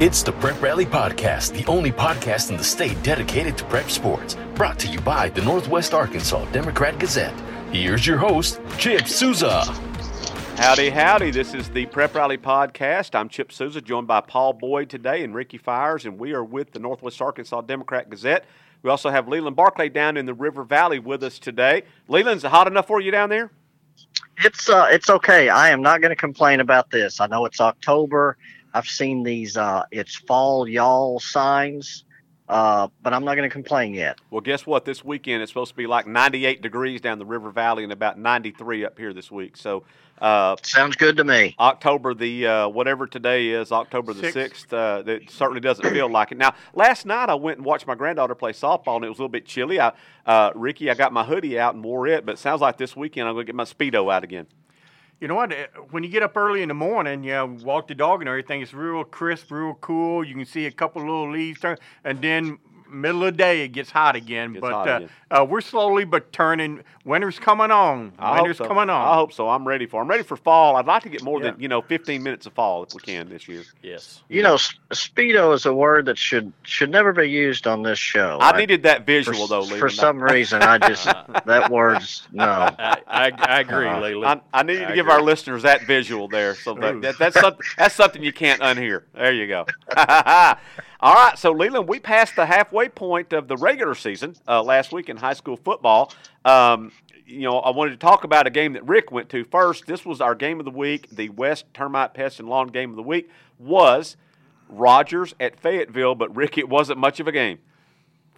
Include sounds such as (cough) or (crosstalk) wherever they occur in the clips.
It's the Prep Rally Podcast, the only podcast in the state dedicated to prep sports. Brought to you by the Northwest Arkansas Democrat Gazette. Here's your host, Chip Souza. Howdy, howdy. This is the Prep Rally Podcast. I'm Chip Souza, joined by Paul Boyd today and Ricky Fires, and we are with the Northwest Arkansas Democrat Gazette. We also have Leland Barclay down in the River Valley with us today. Leland's hot enough for you down there? It's uh, it's okay. I am not going to complain about this. I know it's October. I've seen these uh, it's fall y'all signs, uh, but I'm not going to complain yet. Well, guess what? This weekend it's supposed to be like 98 degrees down the River Valley and about 93 up here this week. So uh, Sounds good to me. October the uh, whatever today is, October the sixth. Uh, that certainly doesn't feel like it. Now, last night I went and watched my granddaughter play softball, and it was a little bit chilly. I, uh, Ricky, I got my hoodie out and wore it, but it sounds like this weekend I'm going to get my speedo out again. You know what? eh, When you get up early in the morning, you know, walk the dog and everything, it's real crisp, real cool. You can see a couple little leaves turn, and then middle of the day it gets hot again. Gets but hot uh, again. Uh, we're slowly but turning. Winter's coming on. I Winter's so. coming on. I hope so. I'm ready for. I'm ready for fall. I'd like to get more Yeah. than you know 15 minutes of fall if we can this year. Yes. You know, s- speedo is a word that should should never be used on this show. I needed that for, visual though, for some reason. I just (laughs) (laughs) that word's no. I, I, I agree, Uh, Leland. I, I needed to give agree. our listeners that visual there. So that, that, that's something, that's something you can't unhear. There you go. (laughs) All right, so Leland, we passed the halfway point of the regular season uh, last week in high school football. Um, you know, I wanted to talk about a game that Rick went to first. This was our game of the week. The West Termite Pest and Lawn game of the week was Rogers at Fayetteville, but Rick, it wasn't much of a game.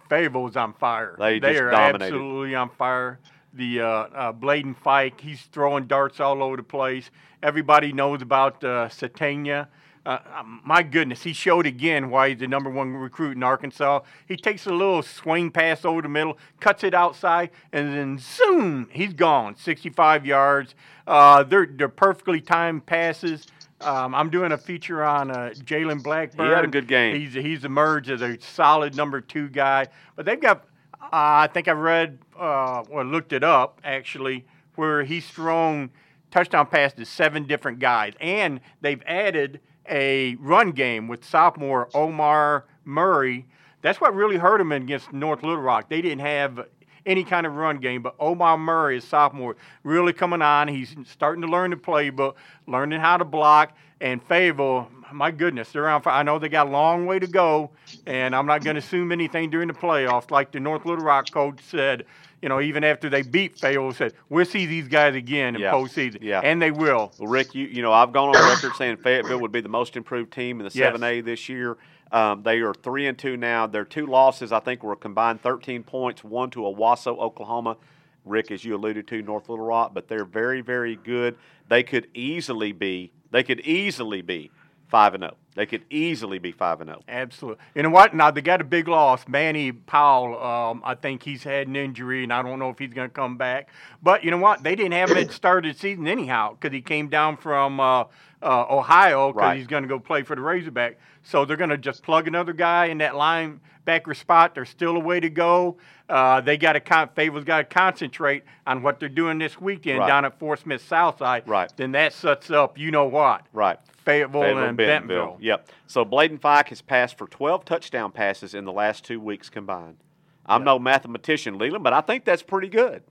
Fayetteville's on fire. They just are dominated. absolutely on fire. The uh, uh, Bladen Fike, he's throwing darts all over the place. Everybody knows about uh, Sategna. Uh, um, my goodness, he showed again why he's the number one recruit in Arkansas. He takes a little swing pass over the middle, cuts it outside, and then zoom, he's gone. 65 yards. Uh, they're, they're perfectly timed passes. Um, I'm doing a feature on uh, Jalen Blackburn. He had a good game. He's he's emerged as a solid number two guy. But they've got, uh, I think I read uh, or looked it up actually, where he's thrown touchdown passes to seven different guys, and they've added a run game with sophomore Omar Murray. That's what really hurt him against North Little Rock. They didn't have any kind of run game, but Omar Murray is sophomore, really coming on. He's starting to learn the playbook, learning how to block. And Fayetteville, my goodness, they're on. I know they got a long way to go, and I'm not going to assume anything during the playoffs. Like the North Little Rock coach said, you know, even after they beat Fayetteville, said we'll see these guys again in Yeah. postseason, Yeah. and they will. Well, Rick, you, you know I've gone on record saying Fayetteville would be the most improved team in the Yes. 7A this year. Um, they are three and two now. Their two losses, I think, were a combined 13 points. One to Owasso, Oklahoma. Rick, as you alluded to, North Little Rock, but they're very, very good. They could easily be. They could easily be five and zero. They could easily be five and oh. zero. Absolutely. You know what? Now they got a big loss. Manny Powell. Um, I think he's had an injury, and I don't know if he's going to come back. But you know what? They didn't have him at the start of the season anyhow because he came down from uh, uh, Ohio because Right. he's going to go play for the Razorback. So they're going to just plug another guy in that linebacker spot. There's still a way to go. Uh, they got to con- Fayetteville's got to concentrate on what they're doing this weekend Right. down at Fort Smith Southside. Right. Then that sets up. You know what? Right. Fayetteville, Fayetteville, and Bentonville. Bentonville. Yep. So Bladen Fike has passed for 12 touchdown passes in the last two weeks combined. I'm no mathematician, Leland, but I think that's pretty good.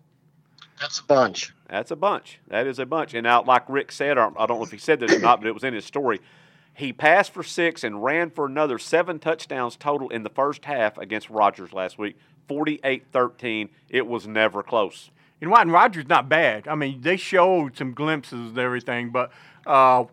That's a bunch. That's a bunch. That is a bunch. And now, like Rick said, or I don't know if he said this or not, but it was in his story. He passed for six and ran for another seven touchdowns total in the first half against Rogers last week. 48 13. It was never close. And know what? And Rogers not bad. I mean, they showed some glimpses of everything, but uh,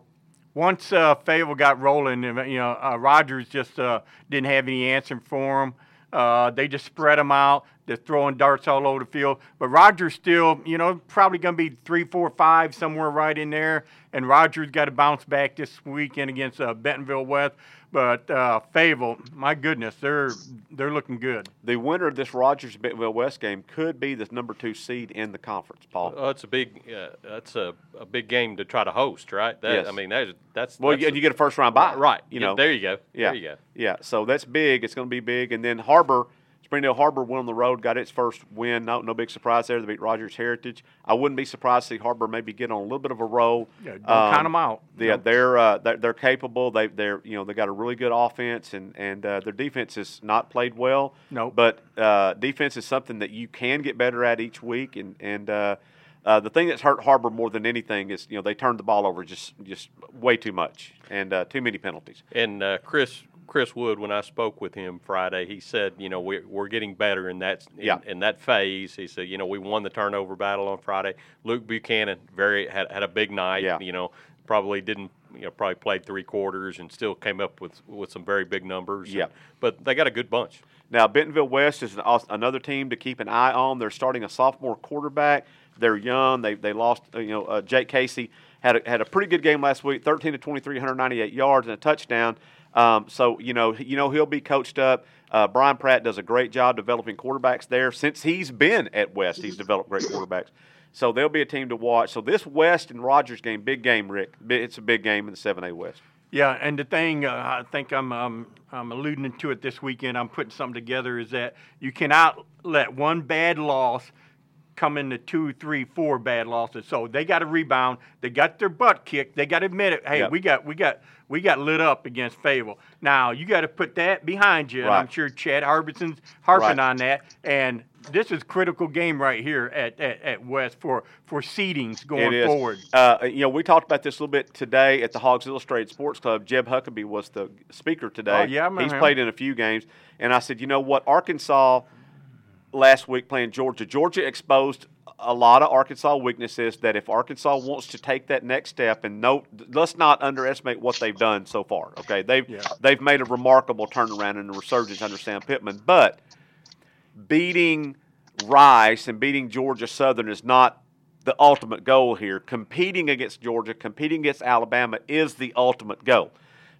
once uh, Fayetteville got rolling, you know, uh, Rogers just uh, didn't have any answer for him. Uh, they just spread them out. They're throwing darts all over the field. But Rogers still, you know, probably going to be three, four, five, somewhere right in there. And Rogers got to bounce back this weekend against uh, Bentonville West. But uh, Fayetteville, my goodness, they're they're looking good. The winner of this Rogers Bentonville West game could be the number two seed in the conference, Paul. Oh, it's a big. Uh, that's a, a big game to try to host, right? That, Yes. I mean, that's that's. well, that's and you get a first round bye. right. You Yeah, know, there you go. Yeah. There you go. Yeah. So that's big. It's going to be big. And then Har-Ber is Springdale Har-Ber went on the road, got its first win. No, no big surprise there. They beat Rogers Heritage. I wouldn't be surprised to see Har-Ber maybe get on a little bit of a roll. Yeah, don't count 'em out. Yeah, Nope. they're, uh, they're they're capable. They they're you know they got a really good offense and and uh, their defense has not played well. Nope. But uh, defense is something that you can get better at each week. And and uh, uh, the thing that's hurt Har-Ber more than anything is you know they turned the ball over just just way too much and uh, too many penalties. And uh, Chris Chris Wood, when I spoke with him Friday, he said, you know, we're, we're getting better in that in, Yeah. in that phase. He said, you know, we won the turnover battle on Friday. Luke Buchanan very had, had a big night. Yeah. You know, probably didn't you know probably played three quarters and still came up with with some very big numbers. Yeah. but they got a good bunch. Now, Bentonville West is an, another team to keep an eye on. They're starting a sophomore quarterback. They're young. They, they lost, uh, you know, uh, Jake Casey had a, had a pretty good game last week 13 to 23, 198 yards and a touchdown. Um, so, you know, you know he'll be coached up. Uh, Brian Pratt does a great job developing quarterbacks there. Since he's been at West, he's developed great quarterbacks. So they'll be a team to watch. So this West and Rogers game, big game, Rick. It's a big game in the 7A West. Yeah, and the thing uh, I think I'm I'm alluding to it this weekend. I'm putting something together is that you cannot let one bad loss come into two, three, four bad losses. So they got to rebound. They got their butt kicked. They got to admit it. Hey, Yep. we got we got we got lit up against Fayetteville. Now you got to put that behind you. And I'm sure Chad Harbison's harping Right. on that. And this is critical game right here at, at, at West for for seedings going It is. forward. Uh, you know, we talked about this a little bit today at the Hogs Illustrated Sports Club. Jeb Huckabee was the speaker today. Oh, yeah, I he's him. played in a few games, and I said, you know what, Arkansas last week playing Georgia. Georgia exposed a lot of Arkansas weaknesses. That if Arkansas wants to take that next step, and no, let's not underestimate what they've done so far. Okay, they've Yeah. they've made a remarkable turnaround and a resurgence under Sam Pittman, but beating Rice and beating Georgia Southern is not the ultimate goal here. Competing against Georgia, competing against Alabama is the ultimate goal.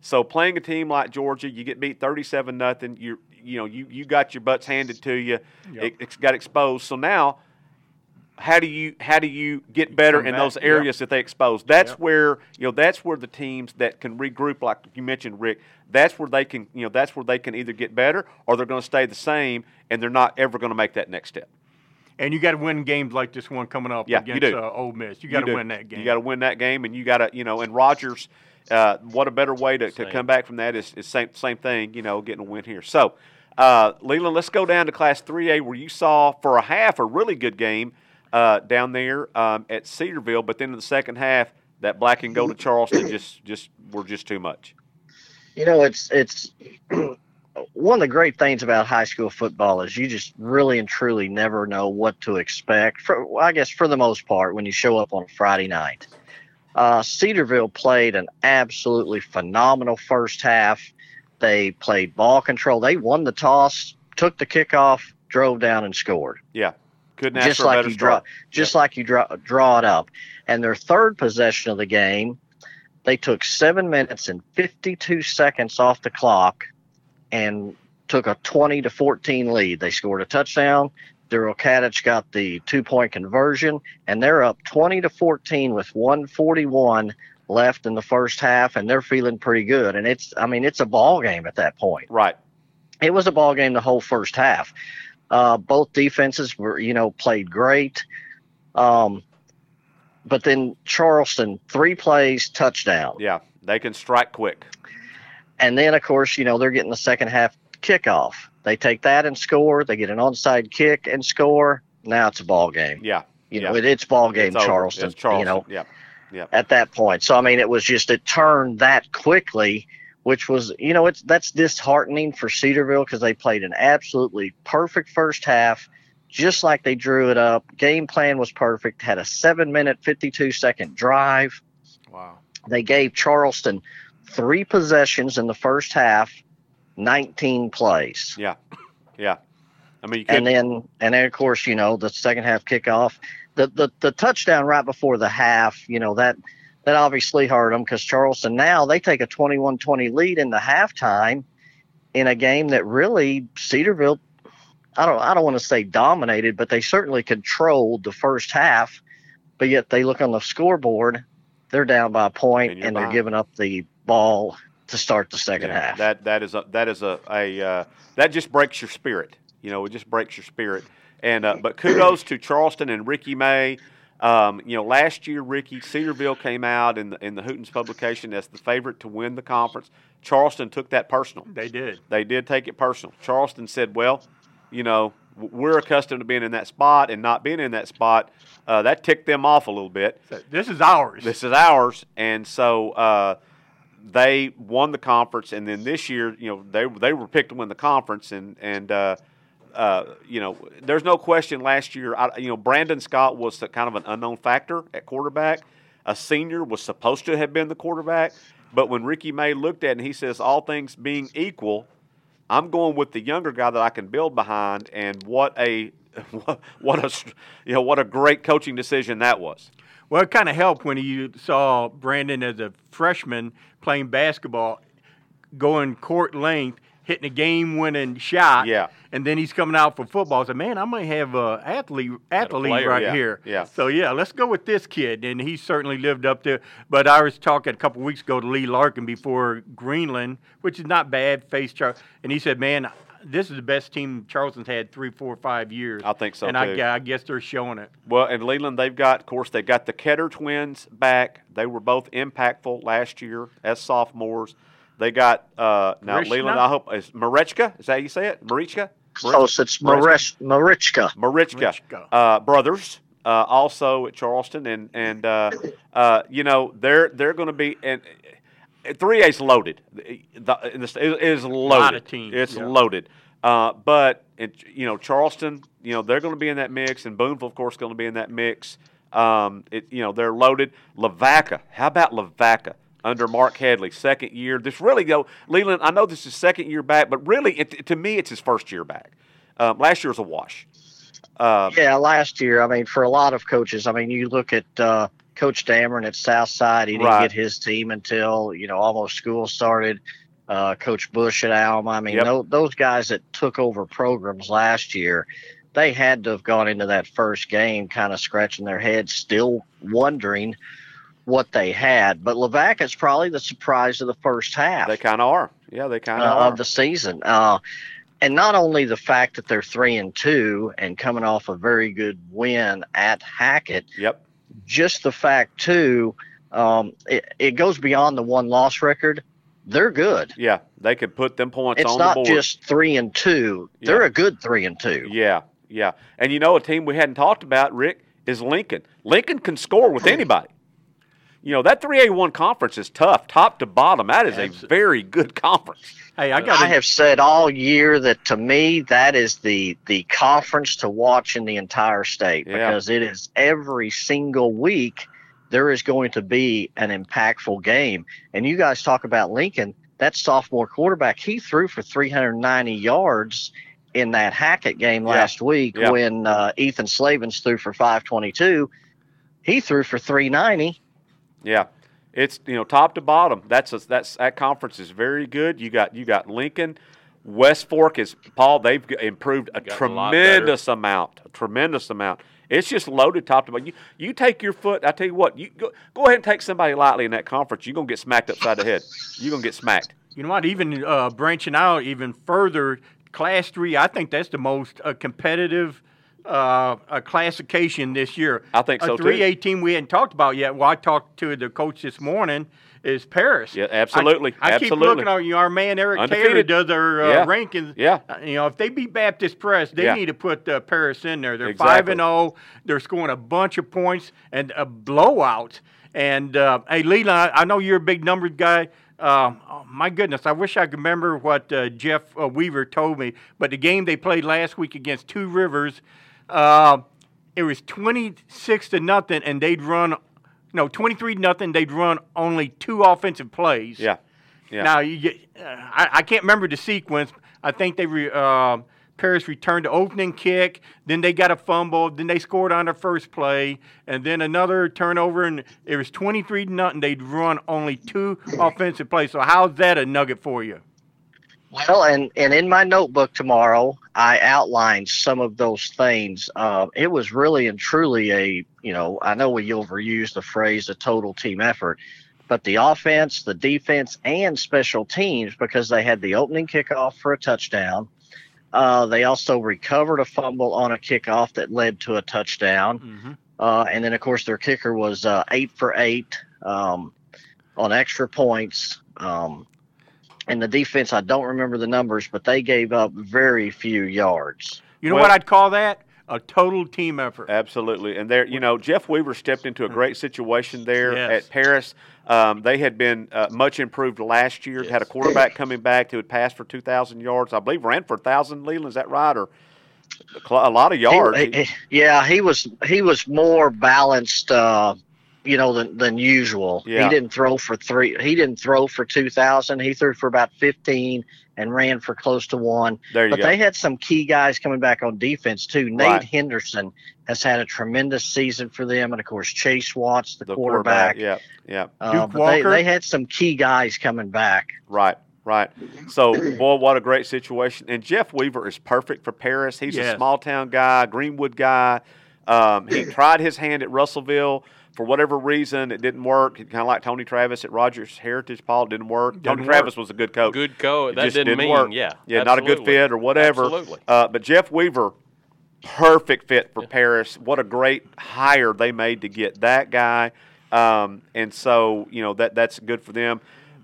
So playing a team like Georgia, you get beat thirty-seven nothing. You you know you you got your butts handed to you. Yep. It, it's got exposed. So now, how do you how do you get better in those yep. areas that they expose? That's Yep. where you know that's where the teams that can regroup, like you mentioned, Rick. That's where they can you know that's where they can either get better or they're going to stay the same, and they're not ever going to make that next step. And you got to win games like this one coming up Yeah, you against do. Uh, Ole Miss. You got to win that game. You got to win that game, and you got to, you know, and Rogers, uh, what a better way to, to come back from that is, is same same thing, you know, getting a win here. So, uh, Leland, let's go down to Class 3A where you saw for a half a really good game uh, down there um, at Cedarville, but then in the second half, that black and gold of Charleston just just were just too much. You know, it's it's (clears throat) one of the great things about high school football is you just really and truly never know what to expect. For I guess for the most part, when you show up on a Friday night, uh, Cedarville played an absolutely phenomenal first half. They played ball control. They won the toss, took the kickoff, drove down and scored Yeah, couldn't ask just for a like better you draw, start. just like you draw, draw it up. And their third possession of the game, they took seven minutes and 52 seconds off the clock, and took a 20 to 14 lead. They scored a touchdown. Daryl Kadich got the two point conversion, and they're up 20 to 14 with 141 left in the first half, and they're feeling pretty good. And it's, I mean, it's a ball game at that point Right. it was a ball game the whole first half. Uh, both defenses were, you know, played great. Um, but then Charleston, three plays, touchdown. Yeah, they can strike quick. And then, of course, you know, they're getting the second half kickoff. They take that and score. They get an onside kick and score. Now it's a ball game. Yeah. You yeah. know, it, it's ball game It's. Charleston, It's Charleston. You know, yeah. yeah. at that point. So I mean, it was just it turned that quickly, which was you know it's that's disheartening for Cedarville because they played an absolutely perfect first half, just like they drew it up. Game plan was perfect. Had a seven minute, fifty two second drive. Wow. They gave Charleston three possessions in the first half, nineteen plays. Yeah. Yeah. I mean, you and then and then of course you know the second half kickoff the the, the touchdown right before the half you know that that obviously hurt them because charleston now they take a 21-20 lead in the halftime in a game that really cedarville i don't i don't want to say dominated but they certainly controlled the first half but yet they look on the scoreboard they're down by a point And and they're giving up the ball to start the second yeah, half that that is a that is a, a uh, that just breaks your spirit. You know, it just breaks your spirit. And uh, but kudos to Charleston and Ricky May. Um, you know, last year Ricky Cedarville came out in the in the Hootens publication as the favorite to win the conference. Charleston took that personal. They did. They did take it personal. Charleston said, "Well, you know, we're accustomed to being in that spot and not being in that spot. Uh, that ticked them off a little bit. So this is ours. This is ours, and so uh, they won the conference. And then this year, you know, they they were picked to win the conference, and and uh, uh, you know, there's no question. Last year, I, you know, Brandon Scott was the, kind of an unknown factor at quarterback. A senior was supposed to have been the quarterback, but when Ricky May looked at it, and he says, all things being equal, I'm going with the younger guy that I can build behind. And what a (laughs) what a you know what a great coaching decision that was. Well, it kind of helped when you saw Brandon as a freshman playing basketball, going court length, hitting a game-winning shot. Yeah. And then he's coming out for football. I said, man, I might have a athlete athlete player, right yeah, here. yeah. So yeah, let's go with this kid, and he certainly lived up to. But I was talking a couple weeks ago to Lee Larkin before Greenland, which is not bad. Face Char- and he said, man. This is the best team Charleston's had three, four, five years. I think so, and too. I, I guess they're showing it. Well, and Leland, they've got, of course, they've got the Ketter twins back. They were both impactful last year as sophomores. They got uh, now Krishna? Leland. I hope is Marichka. Is that how you say it? Marichka. Close. It's Marish- Marichka. Marichka, Marichka. Uh, brothers, uh, also at Charleston, and and uh, uh, you know they're they're going to be and three A's loaded. The, the, it is loaded. of teams, It's yeah. loaded. Uh, but it, you know Charleston, you know they're going to be in that mix, and Boonville, of course, going to be in that mix. Um, it, you know they're loaded. Lavaca, how about Lavaca? Under Mark Headley, second year. This really go Leland. I know this is second year back, but really, it, to me, it's his first year back. Um, last year was a wash. Uh, Yeah, last year. I mean, for a lot of coaches, I mean, you look at uh, Coach Dameron at Southside. He didn't Right. get his team until you know almost school started. Uh, Coach Bush at Alma. I mean, Yep. tho- those guys that took over programs last year, they had to have gone into that first game kind of scratching their heads, still wondering what they had. But Lavaca's probably the surprise of the first half They kind of are. Yeah, they kind of uh, are. of the season. Uh, and not only the fact that they're three and two and coming off a very good win at Hackett, yep. Just the fact too, um, it, it goes beyond the one loss record. They're good. Yeah, they could put them points It's on not the board. just three and two. They're a good three and two. yeah, yeah. And you know, a team we hadn't talked about, Rick, is Lincoln. Lincoln can score with anybody. You know, that 3A1 conference is tough, top to bottom. That is a very good conference. Hey, I got I have said all year that to me that is the the conference to watch in the entire state Yeah. because it is every single week there is going to be an impactful game. And you guys talk about Lincoln, that sophomore quarterback, he threw for 390 yards in that Hackett game Yeah. last week Yeah. when uh, Ethan Slavens threw for 522. He threw for 390. Yeah, it's you know top to bottom. That's a, that's that conference is very good. You got you got Lincoln, West Fork is Paul. They've improved a Gotten a lot tremendous amount, a tremendous amount. It's just loaded top to bottom. You you take your foot. I tell you what, you go, go ahead and take somebody lightly in that conference. You're gonna get smacked upside the head. You're gonna get smacked. You know what? Even uh, branching out even further, Class Three. I think that's the most uh, competitive uh, uh, classification this year. I think so, A too. three A team we hadn't talked about yet. Well, I talked to the coach this morning. Is Paris? Yeah, absolutely, I, I keep looking at you. Our man Eric Taylor does our uh, Yeah. rankings. Yeah. Uh, you know, if they beat Baptist Prep, they Yeah. need to put uh, Paris in there. They're five and zero. They're scoring a bunch of points and a blowout. And uh, hey, Leland, I, I know you're a big numbers guy. Uh, oh, my goodness, I wish I could remember what uh, Jeff uh, Weaver told me. But the game they played last week against Two Rivers, uh, it was 26 to nothing, and they'd run, no, 23 to nothing. They'd run only two offensive plays. Yeah, yeah. Now you get, uh, I, I can't remember the sequence. I think they re, uh, Paris returned the opening kick, then they got a fumble, then they scored on their first play, and then another turnover, and it was twenty three to nothing. They'd run only two offensive plays. So how's that a nugget for you? Well, and and in my notebook tomorrow, I outlined some of those things. Uh, it was really and truly a, you know, I know we overuse the phrase a total team effort, but the offense, the defense, and special teams because they had the opening kickoff for a touchdown. Uh, they also recovered a fumble on a kickoff that led to a touchdown. Mhm. Uh, and then, of course, their kicker was uh, eight for eight um, on extra points. Um, and the defense, I don't remember the numbers, but they gave up very few yards. You know Well- what I'd call that? A total team effort. Absolutely, and there, you know, Jeff Weaver stepped into a great situation there Yes. at Paris. Um, they had been uh, much improved last year. Had a quarterback coming back who had passed for two thousand yards. I believe ran for thousand. Leland, is that right? Or a lot of yards. he- he- yeah, he was he was more balanced, uh, you know, than than usual. Yeah. He didn't throw for three. He didn't throw for two thousand. He threw for about fifteen and ran for close to one. there you But go. they had some key guys coming back on defense too. Nate Right. Henderson has had a tremendous season for them, and of course Chase Watts, the, the quarterback. Yeah, yeah. Uh, Duke but they, Walker. they had some key guys coming back. Right, right. So, boy, what a great situation. And Jeff Weaver is perfect for Paris. He's a small town guy, Greenwood guy. Um, he tried his hand at Russellville. For whatever reason, it didn't work. Kind of like Tony Travis at Rogers Heritage, Paul, it didn't work. Tony Didn't Travis work. was a good coach. Good co. It That just didn't, mean, work. yeah. yeah, not a good fit or whatever. Absolutely. Uh, but Jeff Weaver, perfect fit for Paris. What a great hire they made to get that guy. Um, and so you know that that's good for them.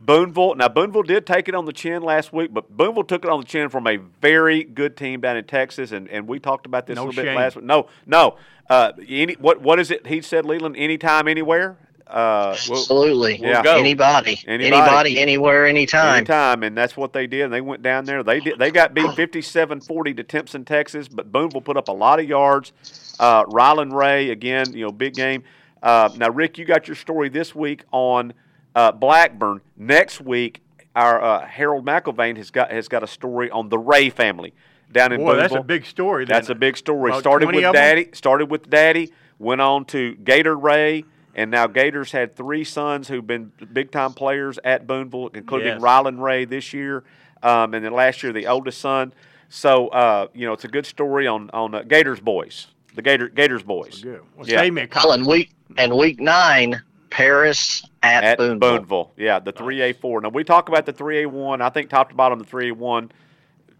Boonville. Now Boonville did take it on the chin last week, but Boonville took it on the chin from a very good team down in Texas, and, and we talked about this No a little bit last week. No, no. Uh, any what what is it? He said Leland anytime, anywhere. Uh, Absolutely. yeah. go. Anybody, Anybody. anybody, anywhere, anytime. Anytime, and that's what they did. And they went down there. They did. They got beat 57-40 to Timpson, Texas. But Boonville put up a lot of yards. Uh, Ryland Ray again, you know, big game. Uh, now, Rick, you got your story this week on uh, Blackburn. Next week, our uh, Harold McIlvain has got has got a story on the Ray family down in Boy, Boonville. that's a big story. then. That's a big story. About started with of 'em? Daddy. Started with Daddy. Went on to Gator Ray, and now Gators had three sons who've been big time players at Boonville, including Yes. Ryland Ray this year, um, and then last year the oldest son. So uh, you know it's a good story on on uh, Gators boys, the Gator Gators boys Good. Well, Yeah. save me a Well, copy. and week and week nine, Paris at, at Boonville. Boonville. Yeah, the three A four. Now we talk about the three A one. I think top to bottom the three A one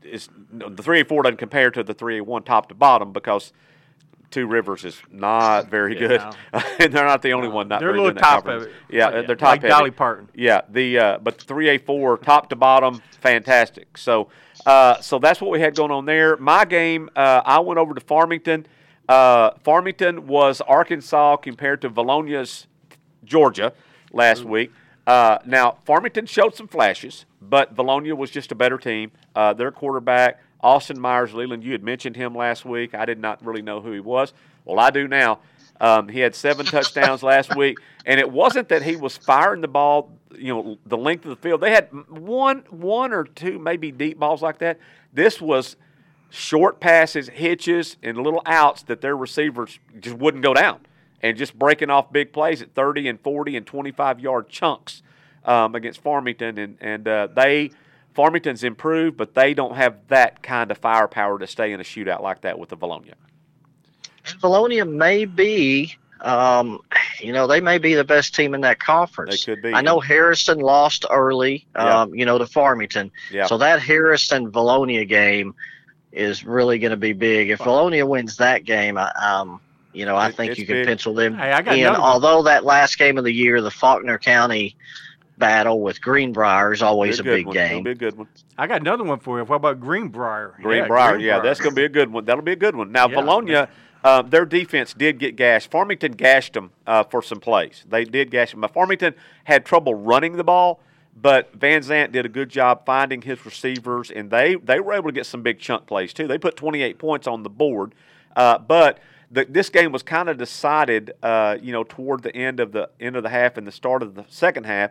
is the three A four doesn't compare to the three A one top to bottom because. Two Rivers is not very Yeah, good, no. (laughs) and they're not the only one. Not They're a little top of it. Yeah, they're top like heavy. Dolly Parton. Yeah, the uh, but three A four top to bottom, fantastic. So uh, so that's what we had going on there. My game, uh, I went over to Farmington. Uh, Farmington was Arkansas compared to Vilonia's Georgia last week. Uh, now Farmington showed some flashes, but Vilonia was just a better team. Uh, their quarterback Austin Myers Leland, you had mentioned him last week. I did not really know who he was. Well, I do now. Um, he had seven touchdowns (laughs) last week, and it wasn't that he was firing the ball, you know, the length of the field. They had one, one or two maybe deep balls like that. This was short passes, hitches, and little outs that their receivers just wouldn't go down, and just breaking off big plays at 30 and 40 and 25 yard chunks um, against Farmington, and and uh, they. Farmington's improved, but they don't have that kind of firepower to stay in a shootout like that with the Vilonia. Vilonia may be, um, you know, they may be the best team in that conference. They could be. I know Harrison lost early, Yeah. um, you know, to Farmington. Yeah. So that Harrison Vilonia game is really going to be big. If Vilonia wins that game, I, um, you know, I It- think it's you can big. pencil them Hey, I got in. another. Although that last game of the year, the Faulkner County battle with Greenbrier is always a Be good big one. It'll game. be a good one. I got another one for you. What about Greenbrier? Greenbrier, yeah, that's going to be a good one. That'll be a good one. Now, Yeah. Vilonia, uh, their defense did get gashed. Farmington gashed them uh, for some plays. They did gash them. But Farmington had trouble running the ball, but Van Zant did a good job finding his receivers, and they, they were able to get some big chunk plays, too. They put 28 points on the board, uh, but the, this game was kind of decided, uh, you know, toward the end of the end of the half and the start of the second half.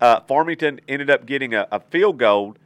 Uh, Farmington ended up getting a, a field goal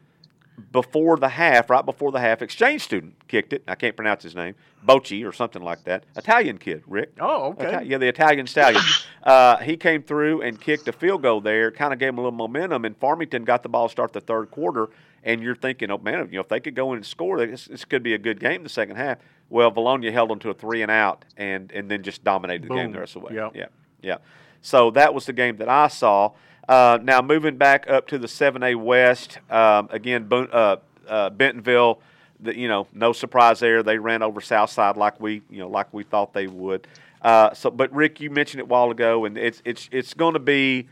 before the half, right before the half, exchange student kicked it. I can't pronounce his name, Bocci or something like that. Italian kid, Rick. Oh, okay. Yeah, the Italian stallion. uh, he came through and kicked a field goal there, kind of gave him a little momentum, and Farmington got the ball to start the third quarter. And you're thinking, oh man, you know, if they could go in and score, this, this could be a good game the second half. Well, Vilonia held them to a three and out, and and then just dominated the game the rest of the way. Yep. Yeah, yeah. So that was the game that I saw. Uh, now moving back up to the 7A West, um, again, uh, uh, Bentonville, the, you know, no surprise there. They ran over Southside like we, you know, like we thought they would. Uh, so, but Rick, you mentioned it a while ago, and it's it's it's going to be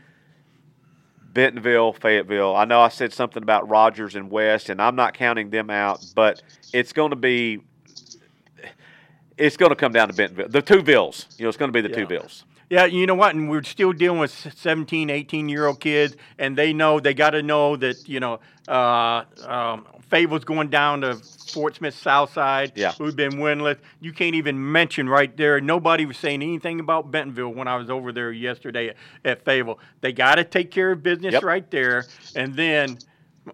Bentonville, Fayetteville. I know I said something about Rogers and West, and I'm not counting them out, but it's going to be it's going to come down to Bentonville. The two bills. you know, it's going to be the two bills. Yeah, you know what? And we're still dealing with 17, 18 year old kids, and they know they got to know that you know uh, um, Fayetteville's going down to Fort Smith Southside. Yeah. We've been winless. You can't even mention right there. Nobody was saying anything about Bentonville when I was over there yesterday at, at Fayetteville. They got to take care of business Yep. right there, and then.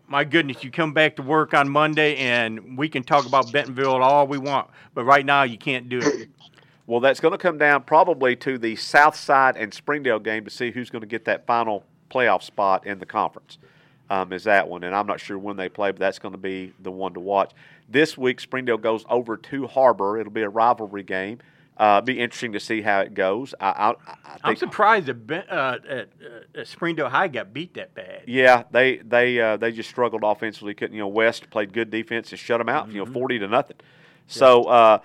My goodness, you come back to work on Monday and we can talk about Bentonville all we want, but right now you can't do it. (clears throat) Well, that's going to come down probably to the South Side and Springdale game to see who's going to get that final playoff spot in the conference. Um, is that one? And I'm not sure when they play, but that's going to be the one to watch. This week, Springdale goes over to Har-Ber. It'll be a rivalry game. Uh, be interesting to see how it goes. I, I'm surprised that Ben- uh, at, uh, Springdale High got beat that bad. yeah, they they uh, they just struggled offensively. Couldn't you know? West played good defense and shut them out. You know, forty to nothing. So uh,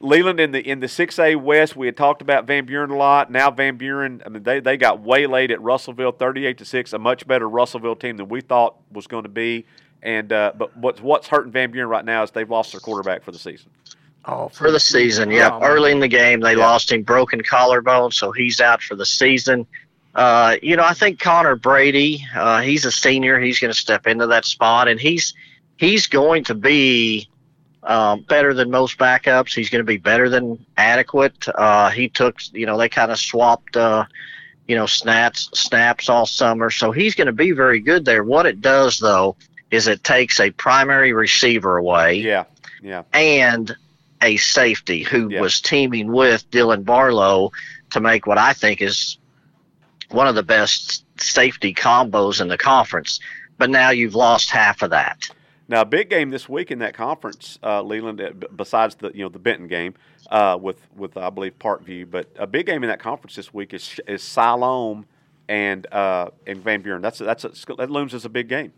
Leland in the in the six A West, we had talked about Van Buren a lot. Now Van Buren, I mean, they they got waylaid at Russellville, thirty eight to six. A much better Russellville team than we thought was going to be. And uh, but what's what's hurting Van Buren right now is they've lost their quarterback for the season. Oh, for the season. Yeah, Oh, early in the game they Yeah. lost him broken collarbone, so he's out for the season. Uh, you know, I think Connor Brady, uh, he's a senior. He's going to step into that spot, and he's he's going to be um, better than most backups. He's going to be better than adequate. Uh, he took, you know, they kind of swapped, uh, you know, snaps snaps all summer, so he's going to be very good there. What it does though is it takes a primary receiver away Yeah, yeah, and a safety who Yeah. was teaming with Dylan Barlow to make what I think is one of the best safety combos in the conference. But now you've lost half of that. Now, big game this week in that conference, uh, Leland. uh, Besides the you know the Benton game uh, with with I believe Parkview, but a big game in that conference this week is is Siloam and uh, and Van Buren. That's that's a, that looms as a big game.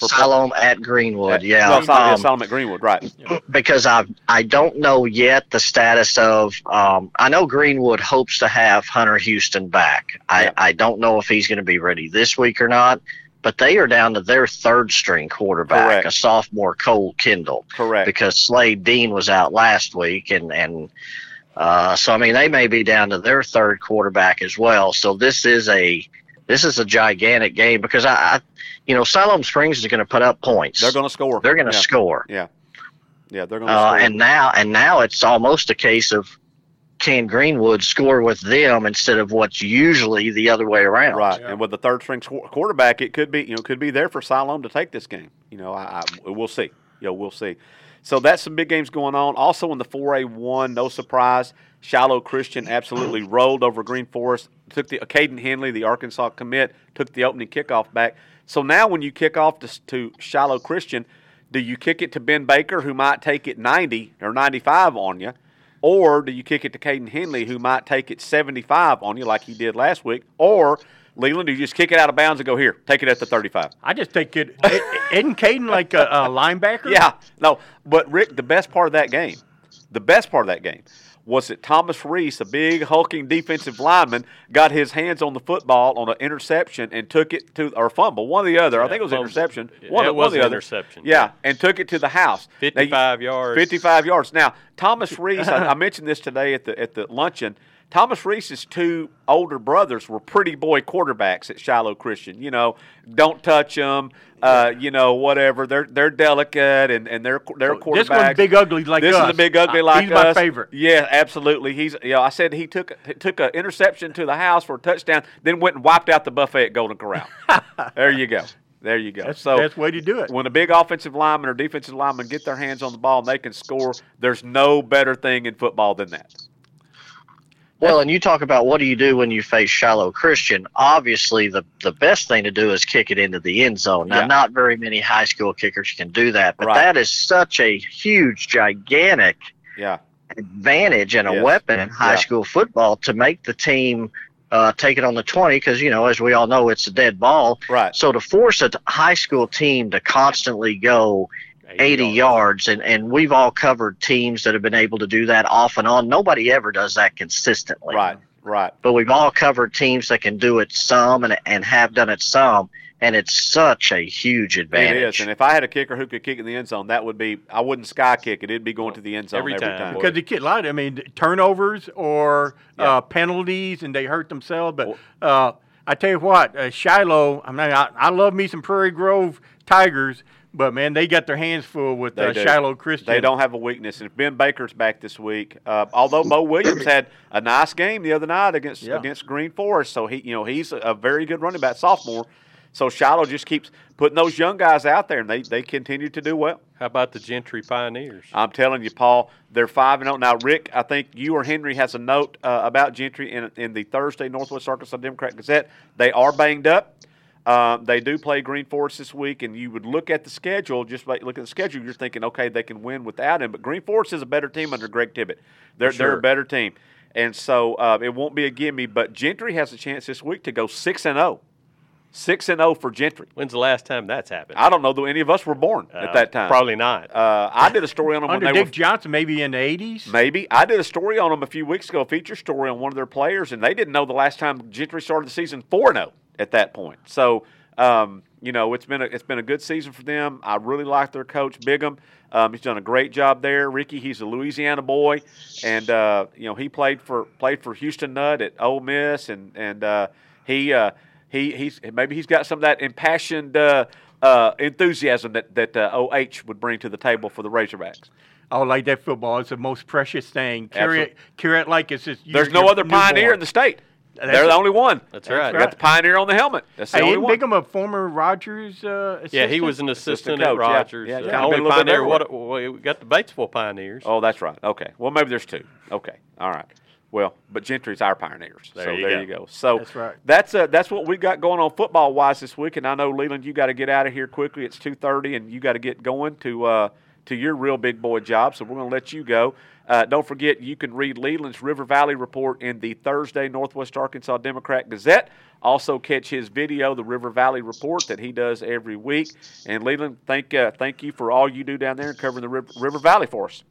For Siloam at Greenwood, at- yeah. well, Siloam, yeah, Um, at Greenwood, right? because I I don't know yet the status of um, I know Greenwood hopes to have Hunter Houston back. I, Yeah. I don't know if he's going to be ready this week or not, but they are down to their third string quarterback, Correct. a sophomore Cole Kendall, Correct. because Slade Dean was out last week, and and uh, so I mean they may be down to their third quarterback as well. So this is a this is a gigantic game because I, I you know Siloam Springs is going to put up points. They're going to score. They're going to yeah. score. Yeah, yeah, they're going to Uh, score. and now and now it's almost a case of can Greenwood score with them instead of what's usually the other way around. Right, Yeah. and with the third string squ- quarterback, it could be you know could be there for Siloam to take this game. You know, I, I we'll see. You know, we'll see. So that's some big games going on. Also in the 4A one, no surprise, Shiloh Christian absolutely rolled over Green Forest. Took the Caden Henley, the Arkansas commit, took the opening kickoff back. So now when you kick off to, to Shiloh Christian, do you kick it to Ben Baker, who might take it 90 or 95 on you? Or do you kick it to Caden Henley, who might take it 75 on you like he did last week? Or, Leland, do you just kick it out of bounds and go, here, take it at the 35? I just think it. Isn't Caden like a, a linebacker? (laughs) Yeah, no, but Rick, the best part of that game, the best part of that game was that Thomas Reese, a big hulking defensive lineman, got his hands on the football on an interception and took it to or fumble, one or the other. I think it was fumble. interception. Yeah, One, it was or the interception, Yeah, yeah. and took it to the house. Now, 55 yards. 55 yards. Now, Thomas Reese, I, I mentioned this today at the at the luncheon. Thomas Reese's two older brothers were pretty boy quarterbacks at Shiloh Christian. You know, don't touch them. Uh, you know, whatever. They're they're delicate and and they're they're quarterbacks. This one's big ugly like this us. is a big ugly like He's my us. favorite. Yeah, absolutely. He's yeah. I said he took took an interception to the house for a touchdown, then went and wiped out the buffet at Golden Corral. (laughs) there you go. There you go. That's so the best way to do it. when a big offensive lineman or defensive lineman get their hands on the ball and they can score, there's no better thing in football than that. Well, and you talk about what do you do when you face Shiloh Christian? Obviously, the the best thing to do is kick it into the end zone. Now, Yeah. not very many high school kickers can do that, but Right. that is such a huge, gigantic Yeah. advantage and a Yes. weapon in high Yeah. school football to make the team uh, take it on the 20 because, you know, as we all know, it's a dead ball. Right. So to force a high school team to constantly go 80 yards. and, and we've all covered teams that have been able to do that off and on. Nobody ever does that consistently. Right, right. But we've all covered teams that can do it some and, and have done it some. And it's such a huge advantage. It is. And if I had a kicker who could kick in the end zone, that would be, I wouldn't sky kick it. It'd be going to the end zone every, Every every time. time. because the kid, a lot. I mean, turnovers or Yeah. uh, penalties, and they hurt themselves. But uh, I tell you what, uh, Shiloh. I mean, I, I love me some Prairie Grove Tigers, but man, they got their hands full with uh. Shiloh Christian. They don't have a weakness. And if Ben Baker's back this week, uh, although Mo Williams had a nice game the other night against Yeah. against Green Forest, so he you know he's a, a very good running back sophomore. So Shiloh just keeps putting those young guys out there, and they, they continue to do well. How about the Gentry Pioneers? I'm telling you, Paul, they're five and zero now. Rick, I think you or Henry has a note uh, about Gentry in in the Thursday Northwest Arkansas Democrat Gazette. They are banged up. Um, they do play Green Forest this week, and you would look at the schedule. Just by looking at the schedule, you're thinking, okay, they can win without him. But Green Forest is a better team under Greg Tibbett. They're they're a better team, and so uh, it won't be a gimme. But Gentry has a chance this week to go six and zero. Six and zero for Gentry. When's the last time that's happened? I don't know that any of us were born at Uh, that time. Probably not. Uh, I did a story on them under when they Dick were Johnson, maybe in the eighties. Maybe I did a story on them a few weeks ago, a feature story on one of their players, and they didn't know the last time Gentry started the season four zero at that point. So um, you know it's been a, it's been a good season for them. I really like their coach Bigham. Um, he's done a great job there. Ricky, he's a Louisiana boy, and uh, you know he played for played for Houston Nutt at Ole Miss, and and uh, he uh, he he's maybe he's got some of that impassioned. Uh, uh, enthusiasm that that uh, OH would bring to the table for the Razorbacks. Oh, like that football. It's the most precious thing. Carry it, carry it like it's just. There's no other pioneer in the state. That's They're the only one. That's right. They got the pioneer on the helmet. That's the Hey, only isn't one. Bigham a former Rogers uh, assistant? yeah, he was an Assistant assistant at coach, yeah. Rogers. Yeah, yeah. the Been only pioneer. What, well, we got the Batesville Pioneers. Oh, that's right. Okay. Well, maybe there's two. Okay. All right. Well, but Gentry's our pioneers. There so you there go. you go. So That's right. That's uh, that's what we got going on football wise this week. And I know Leland, you got to get out of here quickly. It's two thirty, and you got to get going to uh, to your real big boy job. So we're going to let you go. Uh, don't forget, you can read Leland's River Valley report in the Thursday Northwest Arkansas Democrat Gazette. Also, catch his video, the River Valley report that he does every week. And Leland, thank uh, thank you for all you do down there and covering the River, River Valley for us.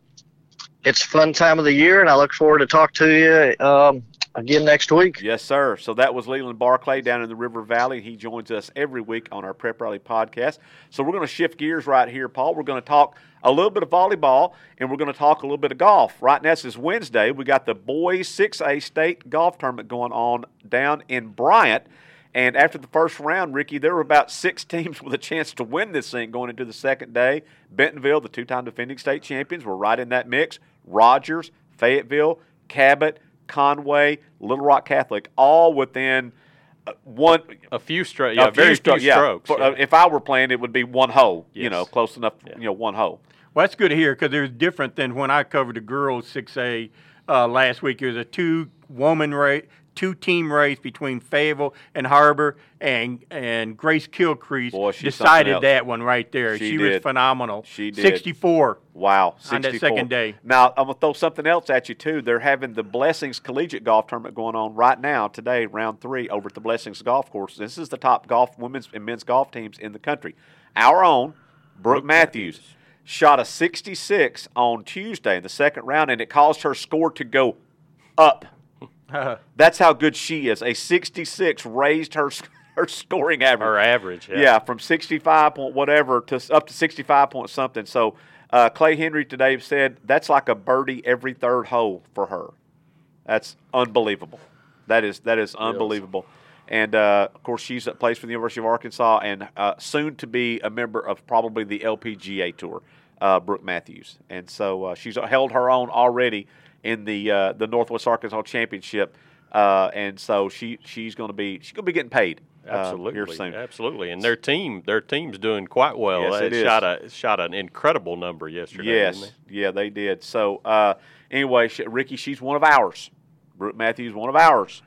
It's a fun time of the year, and I look forward to talk to you um, again next week. Yes, sir. So that was Leland Barclay down in the River Valley. He joins us every week on our Prep Rally podcast. So we're going to shift gears right here, Paul. We're going to talk a little bit of volleyball and we're going to talk a little bit of golf. Right now, this is Wednesday. We got the boys 6A state golf tournament going on down in Bryant. And after the first round, Ricky, there were about six (laughs) teams with a chance to win this thing going into the second day. Bentonville, the two time defending state champions, were right in that mix. Rogers, Fayetteville, Cabot, Conway, Little Rock Catholic, all within uh, one. A few strokes. a Yeah, very stro- few yeah. strokes. For- yeah. uh, if I were playing, it would be one hole. You know, close enough. You know, one hole. Well, that's good to hear because it was different than when I covered the girls 6A uh, last week. It was a two woman race, two team race between Fayetteville and Har-Ber, and and Grace Kilcrease Boy, decided that one right there. She She, did. was phenomenal. She did. 64. Wow, On that second day. Now I'm gonna throw something else at you too. They're having the Blessings Collegiate Golf Tournament going on right now today, round three, over at the Blessings Golf Course. This is the top golf women's and men's golf teams in the country. Our own Brooke, Matthews, shot a 66 on Tuesday in the second round, and it caused her score to go up. (laughs) That's how good she is. A 66 raised her (laughs) her scoring average. Her average. Yeah. Yeah, from 65 point whatever to up to 65 point something. So uh, Clay Henry today said that's like a birdie every third hole for her. That's unbelievable. That is that is unbelievable. And uh, of course, she's at plays for the University of Arkansas and uh, soon to be a member of probably the LPGA Tour, uh, Brooke Matthews. And so uh, she's held her own already in the uh, the Northwest Arkansas Championship. Uh, and so she she's going to be she's going to be getting paid uh, Absolutely, here soon. absolutely, and their team, their team's doing quite well. Yes, they it is. shot a shot an incredible number yesterday. Yes, didn't yeah, they did. So uh, anyway, she, Ricky, she's one of ours. Brooke Matthews, one of ours,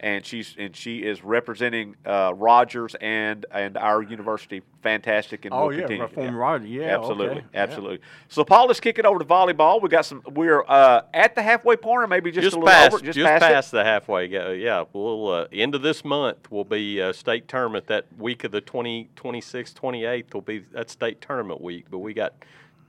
and she's and she is representing uh, Rogers and and our university. Fantastic, and Oh will yeah, continue. reform Roger. Yeah, absolutely, okay. Yeah. absolutely. So, Paul, let's kick it over to volleyball. We got some. We're uh, at the halfway point, or maybe just, just a little past, over. just, past, past, the halfway. Yeah, we'll uh, end of this month will be uh, state tournament. That week of the 20, 26th, 28th will be that state tournament week. But we got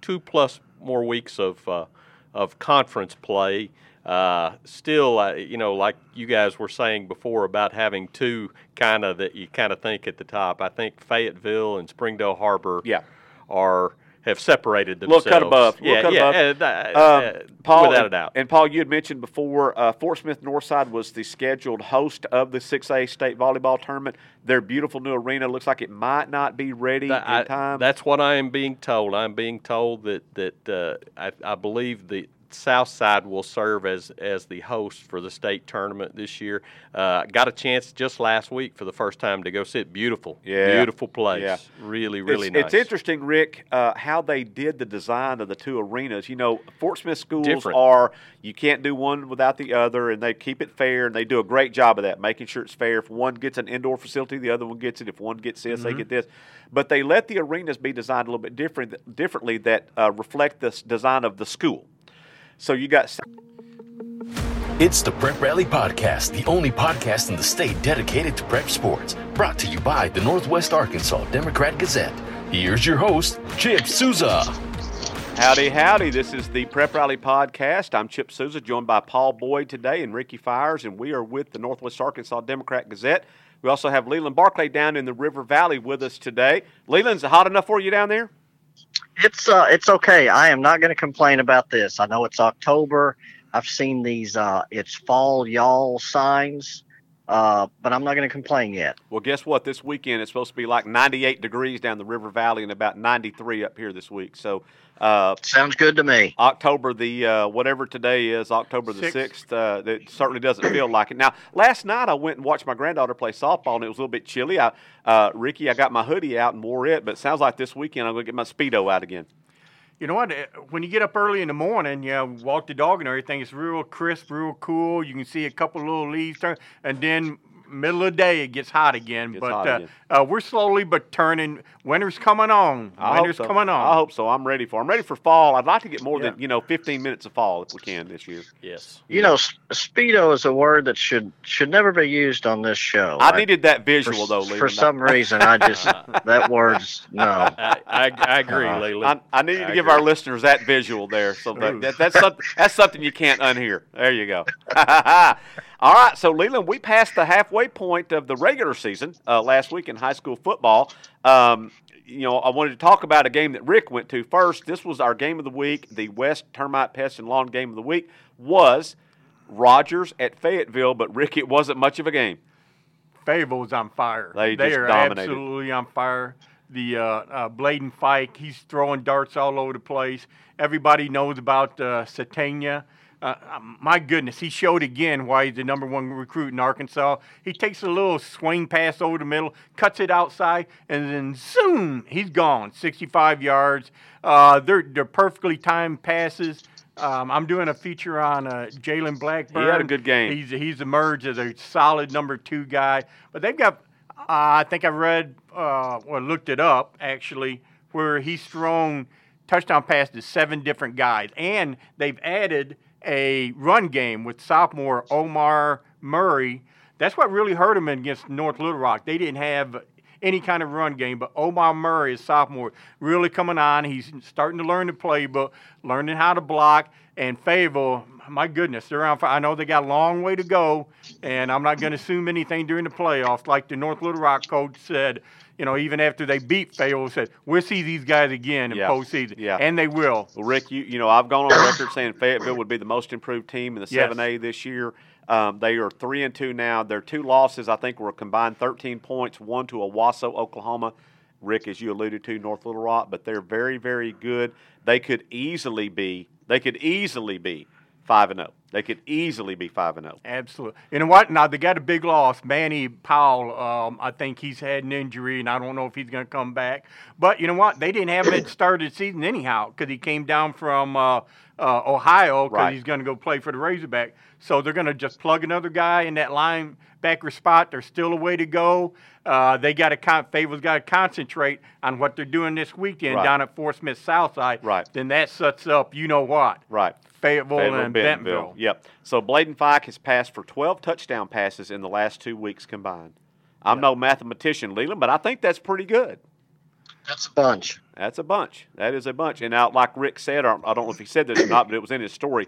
two plus more weeks of uh, of conference play. Uh, still, uh, you know, like you guys were saying before about having two kind of that you kind of think at the top. I think Fayetteville and Springdale Har-Ber Yeah. are have separated themselves. Little cut above, Yeah, cut yeah, above. uh, uh, Um, Paul, without and, a doubt. And Paul, you had mentioned before, uh, Fort Smith Northside was the scheduled host of the 6A state volleyball tournament. Their beautiful new arena looks like it might not be ready That- in I- time. That's what I am being told. I'm being told that that uh, I, I believe the South Side will serve as as the host for the state tournament this year. Uh, got a chance just last week for the first time to go sit. Beautiful, Yeah. beautiful place. Yeah. Really, really it's, nice. it's interesting, Rick, uh, how they did the design of the two arenas. You know, Fort Smith schools Different. are you can't do one without the other, and they keep it fair, and they do a great job of that, making sure it's fair. If one gets an indoor facility, the other one gets it. If one gets this, Mm-hmm. they get this. But they let the arenas be designed a little bit different, differently that uh, reflect the design of the school. So you got It's the Prep Rally Podcast, the only podcast in the state dedicated to prep sports. Brought to you by the Northwest Arkansas Democrat Gazette. Here's your host, Chip Souza. Howdy, howdy. This is the Prep Rally Podcast. I'm Chip Souza, joined by Paul Boyd today and Ricky Fires, and we are with the Northwest Arkansas Democrat Gazette. We also have Leland Barclay down in the River Valley with us today. Leland's it hot enough for you down there? It's uh, it's okay. I am not going to complain about this. I know it's October. I've seen these uh, it's fall y'all signs, uh, but I'm not going to complain yet. Well, guess what? This weekend it's supposed to be like 98 degrees down the River Valley and about 93 up here this week. So, uh, Sounds good to me. October the uh, whatever today is, October the Sixth. sixth. Uh, it certainly doesn't feel like it. Now, last night I went and watched my granddaughter play softball, and it was a little bit chilly. I, uh, Ricky, I got my hoodie out and wore it, but it sounds like this weekend I'm going to get my speedo out again. You know what? uh, When you get up early in the morning, you know, walk the dog and everything, it's real crisp, real cool. You can see a couple little leaves turn, and then middle of the day it gets hot again. Gets but hot uh, again. Uh, we're slowly but turning. Winter's coming on. I hope Winter's so. coming on. I hope so. I'm ready for. I'm ready for fall. I'd like to get more Yeah. than you know 15 minutes of fall if we can this year. yes. You know, s- speedo is a word that should should never be used on this show. I needed that for, visual though, for Leland. some reason. I just (laughs) that word's no. I, I, I agree, Uh, Leland. I, I needed to I give agree. our listeners that visual there. So that, that, that's something that's something you can't unhear. There you go. (laughs) All right, so Leland, we passed the halfway point of the regular season uh, last week in high school football. Um, you know, I wanted to talk about a game that Rick went to first. This was our game of the week. The West Termite Pest and Lawn game of the week was Rogers at Fayetteville, but Rick, it wasn't much of a game. Fayetteville Fayetteville's on fire. They just are dominated. absolutely on fire. The uh, uh, Bladen Fike, he's throwing darts all over the place. Everybody knows about uh, Sategna. Uh, um, my goodness, he showed again why he's the number one recruit in Arkansas. He takes a little swing pass over the middle, cuts it outside, and then zoom, he's gone. 65 yards. Uh, they're, they're perfectly timed passes. Um, I'm doing a feature on uh, Jalen Blackburn. He had a good game. He's he's emerged as a solid number two guy. But they've got, uh, I think I read uh, or looked it up actually, where he's thrown touchdown passes to seven different guys, and they've added a run game with sophomore Omar Murray. That's what really hurt him against North Little Rock. They didn't have any kind of run game, but Omar Murray is sophomore, really coming on. He's starting to learn the playbook, learning how to block. And Fayetteville, my goodness, they're fire. I know they got a long way to go, and I'm not going to assume anything during the playoffs. Like the North Little Rock coach said, you know, even after they beat Fayetteville, said we'll see these guys again in Yeah. postseason, Yeah. and they will. Well, Rick, you, you know, I've gone on record saying Fayetteville would be the most improved team in the Yes. 7A this year. Um, they are three and two now. Their two losses, I think, were a combined 13 points. One to Owasso, Oklahoma. Rick, as you alluded to, North Little Rock, but they're very, very good. They could easily be. They could easily be five and oh. zero. They could easily be five and oh. zero. Absolutely. You know what? Now they got a big loss. Manny Powell. Um, I think he's had an injury, and I don't know if he's going to come back. But you know what? They didn't have him at the start of the season anyhow because he came down from uh, uh, Ohio because Right. he's going to go play for the Razorback. So they're going to just plug another guy in that linebacker spot. There's still a way to go. Uh, they got to con- Fable's got to concentrate on what they're doing this weekend Right. down at Fort Smith Southside. Right. Then that sets up, you know what? Right. Fayetteville, Fayetteville, and Bentonville. Yep. So Bladen Fike has passed for 12 touchdown passes in the last two weeks combined. I'm no mathematician, Leland, but I think that's pretty good. That's a bunch. That's a bunch. That is a bunch. And now, like Rick said, or I don't know if he said this or not, but it was in his story.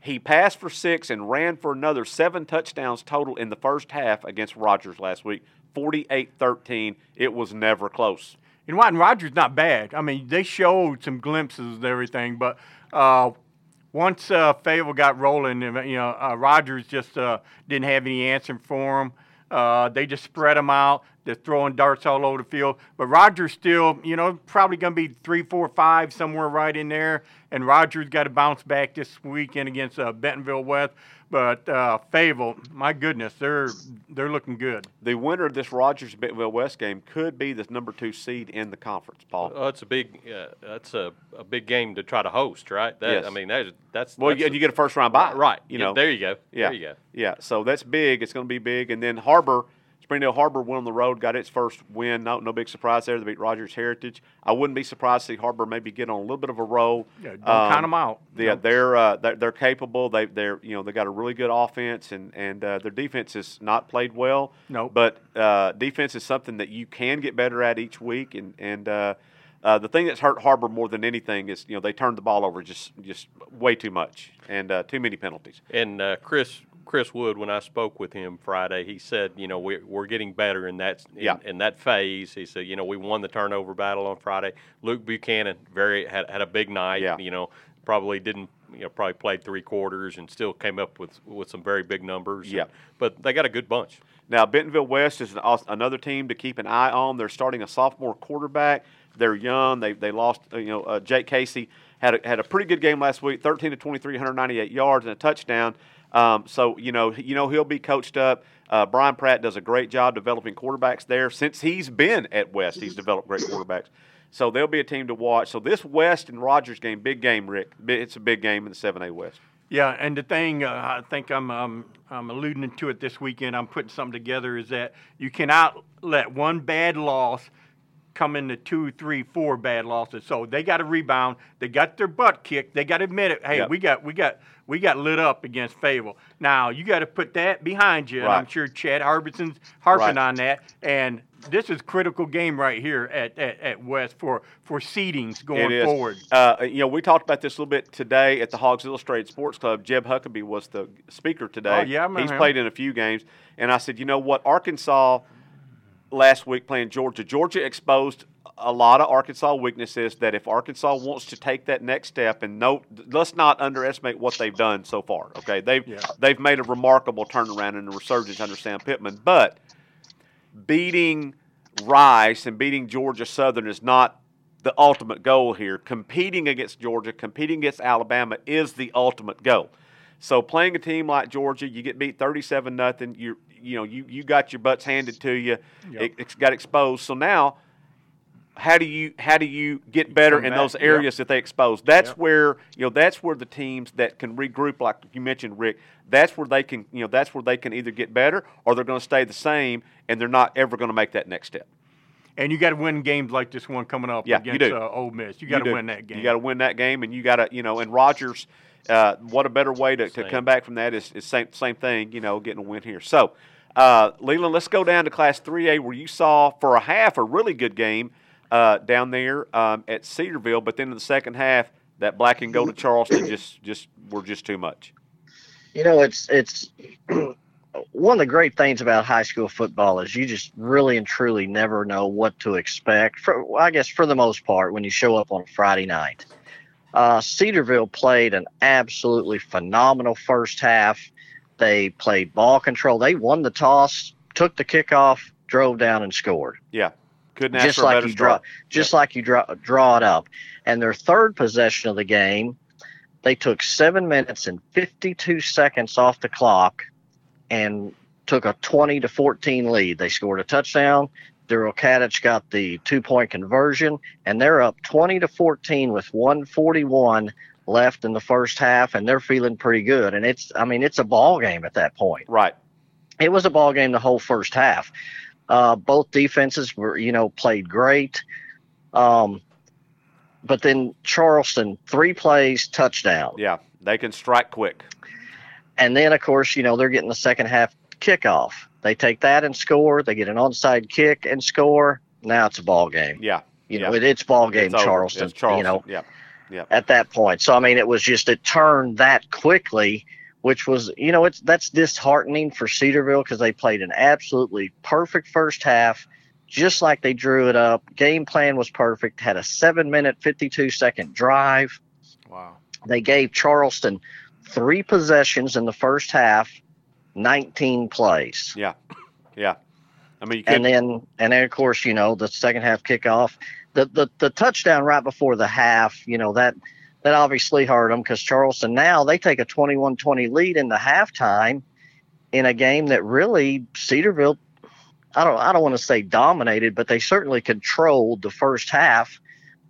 He passed for six and ran for another seven touchdowns total in the first half against Rogers last week. 48 13. It was never close. You know what? And Rogers not bad. I mean, they showed some glimpses of everything, but uh, once uh, Fayetteville got rolling, you know, uh, Rogers just uh, didn't have any answer for him. Uh, they just spread them out. They're throwing darts all over the field. But Rogers still, you know, probably going to be three, four, five, somewhere right in there. And Rogers got to bounce back this weekend against uh, Bentonville West. But uh, Fayetteville, my goodness, they're they're looking good. The winner of this Rogers Bentonville West game could be the number two seed in the conference, Paul. Oh, it's a big. Uh, that's a, a big game to try to host, right? That, Yes. I mean, that is, that's well, that's you, you get a first round bye. right. You Yeah, know, there you go. Yeah. There you go. Yeah, so that's big. It's going to be big. And then Har-Ber, Springdale Har-Ber went on the road, got its first win. No, no big surprise there. They beat Rogers Heritage. I wouldn't be surprised to see Har-Ber maybe get on a little bit of a roll. Yeah, don't count 'em out. Yeah, No. they're, uh, they're they're capable. They they're you know they got a really good offense and and uh, their defense has not played well. Nope. But uh, defense is something that you can get better at each week. And and uh, uh, the thing that's hurt Har-Ber more than anything is you know they turned the ball over just just way too much and uh, too many penalties. And uh, Chris Chris Wood, when I spoke with him Friday, he said, you know, we're, we're getting better in that in, Yeah. in that phase. He said, you know, we won the turnover battle on Friday. Luke Buchanan very had, had a big night. Yeah. You know, probably didn't. You know, probably played three quarters and still came up with with some very big numbers. Yeah. but they got a good bunch. Now, Bentonville West is an, another team to keep an eye on. They're starting a sophomore quarterback. They're young. They they lost. uh, You know, uh, Jake Casey had a, had a pretty good game last week. 13 to 23, 198 yards and a touchdown. Um, so you know, you know he'll be coached up. Uh, Brian Pratt does a great job developing quarterbacks there. Since he's been at West, he's developed great quarterbacks. So they'll be a team to watch. So this West and Rogers game, big game, Rick. It's a big game in the 7A West. Yeah, and the thing uh, I think I'm um, I'm alluding to it this weekend. I'm putting something together is that you cannot let one bad loss come into two, three, four bad losses. So they got to rebound. They got their butt kicked. They got to admit it. Hey, Yep. we got we got we got lit up against Fable. Now you got to put that behind you. And I'm sure Chad Harbison's harping Right. on that. And this is critical game right here at, at, at West for for seedings going It is. forward. Uh, you know, we talked about this a little bit today at the Hogs Illustrated Sports Club. Jeb Huckabee was the speaker today. Oh, yeah, I He's him. played in a few games. And I said, you know what? Arkansas last week playing Georgia, Georgia exposed a lot of Arkansas weaknesses that if Arkansas wants to take that next step and no let's not underestimate what they've done so far. Okay. They've Yeah. they've made a remarkable turnaround and a resurgence under Sam Pittman. But beating Rice and beating Georgia Southern is not the ultimate goal here. Competing against Georgia, competing against Alabama is the ultimate goal. So playing a team like Georgia, you get beat thirty-seven nothing. You you know you you got your butts handed to you. Yep. It, it's got exposed. So now, how do you how do you get better in back, those yep. areas that they expose? That's Yep. where you know that's where the teams that can regroup, like you mentioned, Rick. That's where they can you know that's where they can either get better or they're going to stay the same, and they're not ever going to make that next step. And you got to win games like this one coming up Yeah, you against do. Uh, Ole Miss. You got to win that game. You got to win that game, and you got to, you know, and Rogers. Uh, what a better way to, to come back from that is, is same same thing, you know, getting a win here. So, uh, Leland, let's go down to Class 3A where you saw for a half a really good game uh, down there um, at Cedarville, but then in the second half, that black and gold of Charleston just just were just too much. You know, it's it's (clears throat) one of the great things about high school football is you just really and truly never know what to expect. For I guess for the most part, when you show up on Friday night, uh, Cedarville played an absolutely phenomenal first half. They played ball control. They won the toss, took the kickoff, drove down and scored Yeah, couldn't ask just for a like better you draw, just like you draw, draw it up. And their third possession of the game, They took seven minutes and 52 seconds off the clock and took a 20 to 14 lead. They scored a touchdown. Daryl Kadich got the two point conversion, and they're up 20 to 14 with 141 left in the first half, and they're feeling pretty good. And it's, I mean, it's a ball game at that point. Right. It was a ball game the whole first half. Uh, both defenses were, you know, played great. Um, but then Charleston, three plays, touchdown. Yeah. They can strike quick. And then, of course, you know, they're getting the second half kickoff. They take that and score. They get an onside kick and score. Now it's a ball game. Yeah. You yeah. know, it, it's ball game It's. Charleston, It's Charleston. You know, Yeah. Yeah. at that point. So I mean, it was just it turned that quickly, which was you know it's that's disheartening for Cedarville because they played an absolutely perfect first half, just like they drew it up. Game plan was perfect. Had a seven minute, fifty two second drive. Wow. They gave Charleston three possessions in the first half, nineteen plays. Yeah. Yeah. I mean, and then and then of course you know the second half kickoff the the, the touchdown right before the half you know that that obviously hurt them because charleston now they take a 21-20 lead in the halftime in a game that really cedarville i don't i don't want to say dominated but they certainly controlled the first half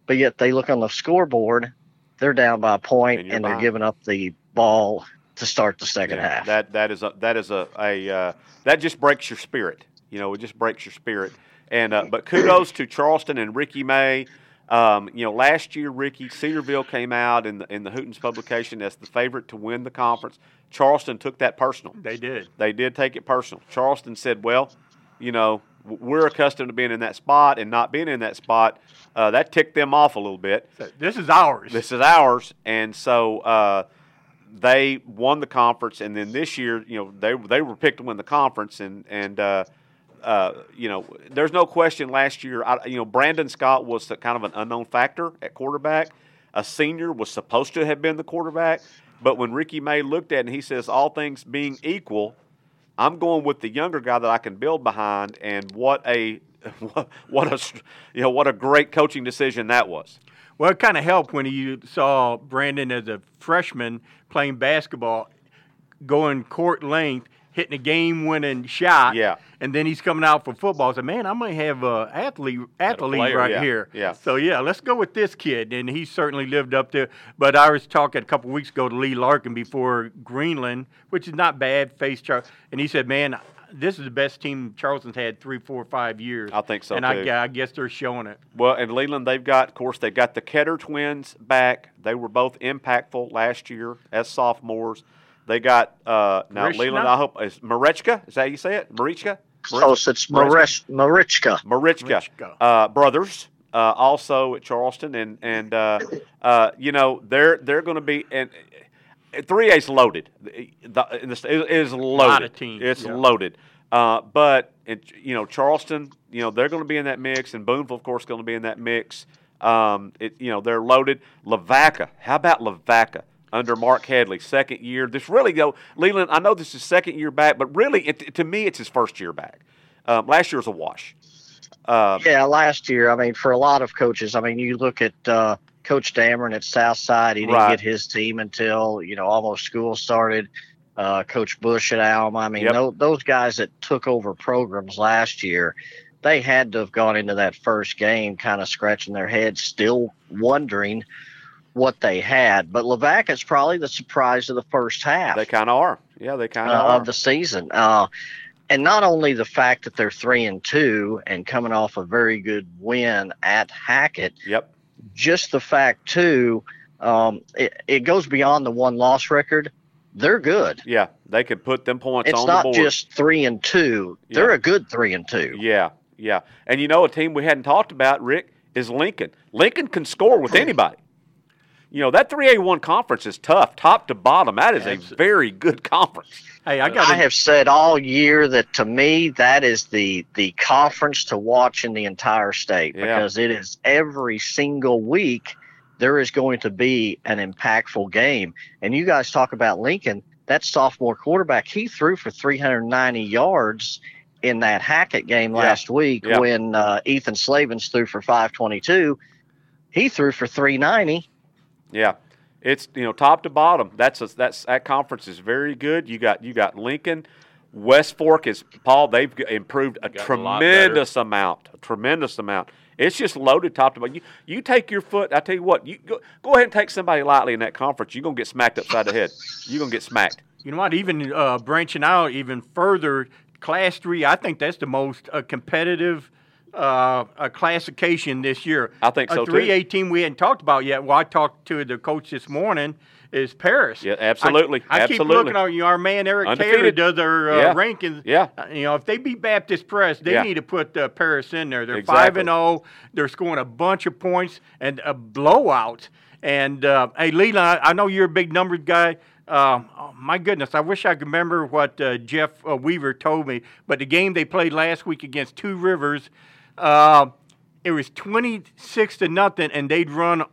but yet they look on the scoreboard they're down by a point And and, they're giving up the ball to start the second yeah, half that that is a that is a, a uh, that just breaks your spirit. You know, it just breaks your spirit. And uh, but kudos to Charleston and Ricky May. Um, you know, last year Ricky Cedarville came out in the in the Hootens publication as the favorite to win the conference. Charleston took that personal. They did. They did take it personal. Charleston said, "Well, you know, we're accustomed to being in that spot and not being in that spot. Uh, that ticked them off a little bit. So This is ours. This is ours." And so uh, they won the conference. And then this year, you know, they they were picked to win the conference. And and uh, uh, you know, there's no question. Last year, I, you know, Brandon Scott was kind of an unknown factor at quarterback. A senior was supposed to have been the quarterback, but when Ricky May looked at it, and he says, "All things being equal." I'm going with the younger guy that I can build behind, and what a (laughs) what a you know what a great coaching decision that was. Well, it kind of helped when you saw Brandon as a freshman playing basketball, going court length, hitting a game-winning shot. Yeah. And then he's coming out for football. I said, man, I might have a athlete athlete player, right yeah, here. yeah. So yeah, let's go with this kid, and he certainly lived up to. But I was talking a couple weeks ago to Lee Larkin before Greenland, which is not bad. Face Char, and he said, man. This is the best team Charleston's had three, four, five years. I think so, and too. I, I guess they're showing it. Well, and Leland, they've got, of course, they've got the Ketter twins back. They were both impactful last year as sophomores. They got uh, now Marishna? Leland. I hope is Marechka. Is that how you say it? Marichka. close it's Marish, Marichka Marichka, Marichka. Uh, brothers, uh, also at Charleston, and and uh, uh, you know they're they're going to be and three A's loaded. The, the, it is loaded. of teams, It's yeah. loaded. Uh, but it, you know Charleston, you know they're going to be in that mix, and Booneville, of course, going to be in that mix. Um, it, you know they're loaded. Lavaca, how about Lavaca? Under Mark Headley, second year. This really go Leland. I know this is second year back, but really, it, to me, it's his first year back. Um, last year was a wash. Uh, Yeah, last year, I mean, for a lot of coaches, I mean, you look at uh, Coach Dameron at Southside, he didn't Right. get his team until, you know, almost school started. Uh, Coach Bush at Alma. I mean, Yep. tho- those guys that took over programs last year, they had to have gone into that first game kind of scratching their heads, still wondering what they had. But Lavac is probably the surprise of the first half They kind of are. Yeah, they kind uh, of are. of the season. Uh, and not only the fact that they're three and two and coming off a very good win at Hackett, yep. just the fact too, um, it, it goes beyond the one loss record. They're good. Yeah, they could put them points It's on not the board. just three and two. They're a good three and two. yeah, yeah. And you know, a team we hadn't talked about, Rick, is Lincoln. Lincoln can score with anybody. You know, that 3A1 conference is tough, top to bottom. That is a very good conference. Hey, I got I have said all year that to me that is the the conference to watch in the entire state Yeah. because it is every single week there is going to be an impactful game. And you guys talk about Lincoln, that sophomore quarterback, he threw for 390 yards in that Hackett game Yeah. last week Yeah. when uh, Ethan Slavens threw for 522. He threw for 390. Yeah. It's you know top to bottom. That's a, that's that conference is very good. You got you got Lincoln, West Fork is Paul. They've improved a Got a tremendous amount. A tremendous amount. It's just loaded top to bottom. You you take your foot. I tell you what. You go, go ahead and take somebody lightly in that conference. You're gonna get smacked upside the head. You're gonna get smacked. You know what? Even uh, branching out even further, Class Three. I think that's the most uh, competitive uh, uh, classification this year. I think so, A too. three A team we hadn't talked about yet. Well, I talked to the coach this morning. Is Paris? Yeah, absolutely, I, I keep looking at you. know, Our man Eric Taylor does their uh, Yeah. rankings. Yeah. Uh, you know, if they beat Baptist Prep, they Yeah. need to put uh, Paris in there. They're Exactly. five and zero. They're scoring a bunch of points and a blowout. And uh, hey, Leland, I I know you're a big numbers guy. Uh, oh, my goodness, I wish I could remember what uh, Jeff uh, Weaver told me. But the game they played last week against Two Rivers, uh, it was 26 to nothing, and they'd run,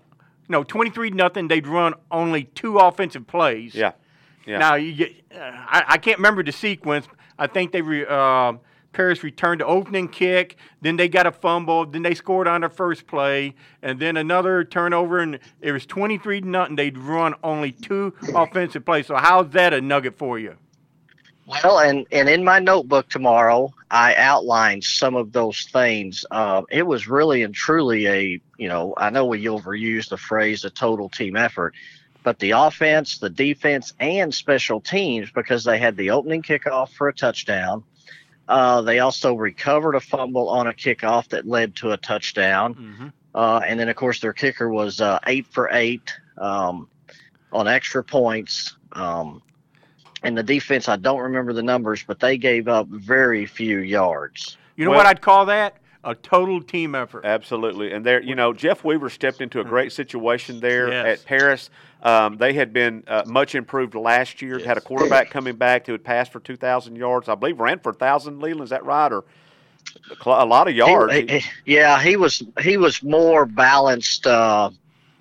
no, 23 to nothing. They'd run only two offensive plays. Yeah. Yeah. Now you get, uh, I, I can't remember the sequence. I think they re, uh, Paris returned the opening kick, then they got a fumble, then they scored on their first play, and then another turnover, and it was twenty three to nothing. They'd run only two offensive plays. So how's that a nugget for you? Well, and and in my notebook tomorrow, I outlined some of those things. Uh, it was really and truly a, you know, I know we overuse the phrase a total team effort, but the offense, the defense, and special teams because they had the opening kickoff for a touchdown. Uh, they also recovered a fumble on a kickoff that led to a touchdown. Mm-hmm. Uh, and then, of course, their kicker was uh, eight for eight um, on extra points. Um, and the defense, I don't remember the numbers, but they gave up very few yards. You know Well- what I'd call that? A total team effort. Absolutely, and there, you know, Jeff Weaver stepped into a great situation there Yes. at Paris. Um, they had been uh, much improved last year. Had a quarterback coming back who had passed for two thousand yards. I believe ran for thousand. Leland, is that right? Or a lot of yards. he- he- yeah, he was he was more balanced, uh,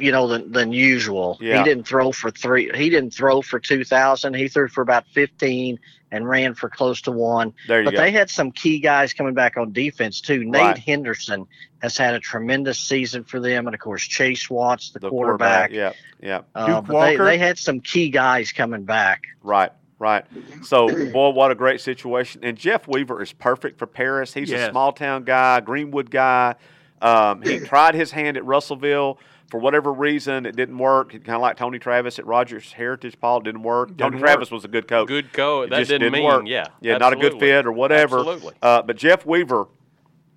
you know, than than usual. Yeah. He didn't throw for three. He didn't throw for two thousand. He threw for about fifteen and ran for close to one. there you But go. they had some key guys coming back on defense too. Nate Right. Henderson has had a tremendous season for them, and of course Chase Watts, the, the quarterback. Yeah, yeah. Uh, Duke but they, Walker. they had some key guys coming back. Right, right. So, boy, what a great situation. And Jeff Weaver is perfect for Paris. He's a small town guy, Greenwood guy. Um, he tried his hand at Russellville. For whatever reason, it didn't work. Kind of like Tony Travis at Rogers Heritage, Paul didn't work. Tony Didn't Travis work. was a good coach. Good go. It That just didn't, mean, work. yeah. yeah, not a good fit or whatever. Absolutely. Uh, but Jeff Weaver,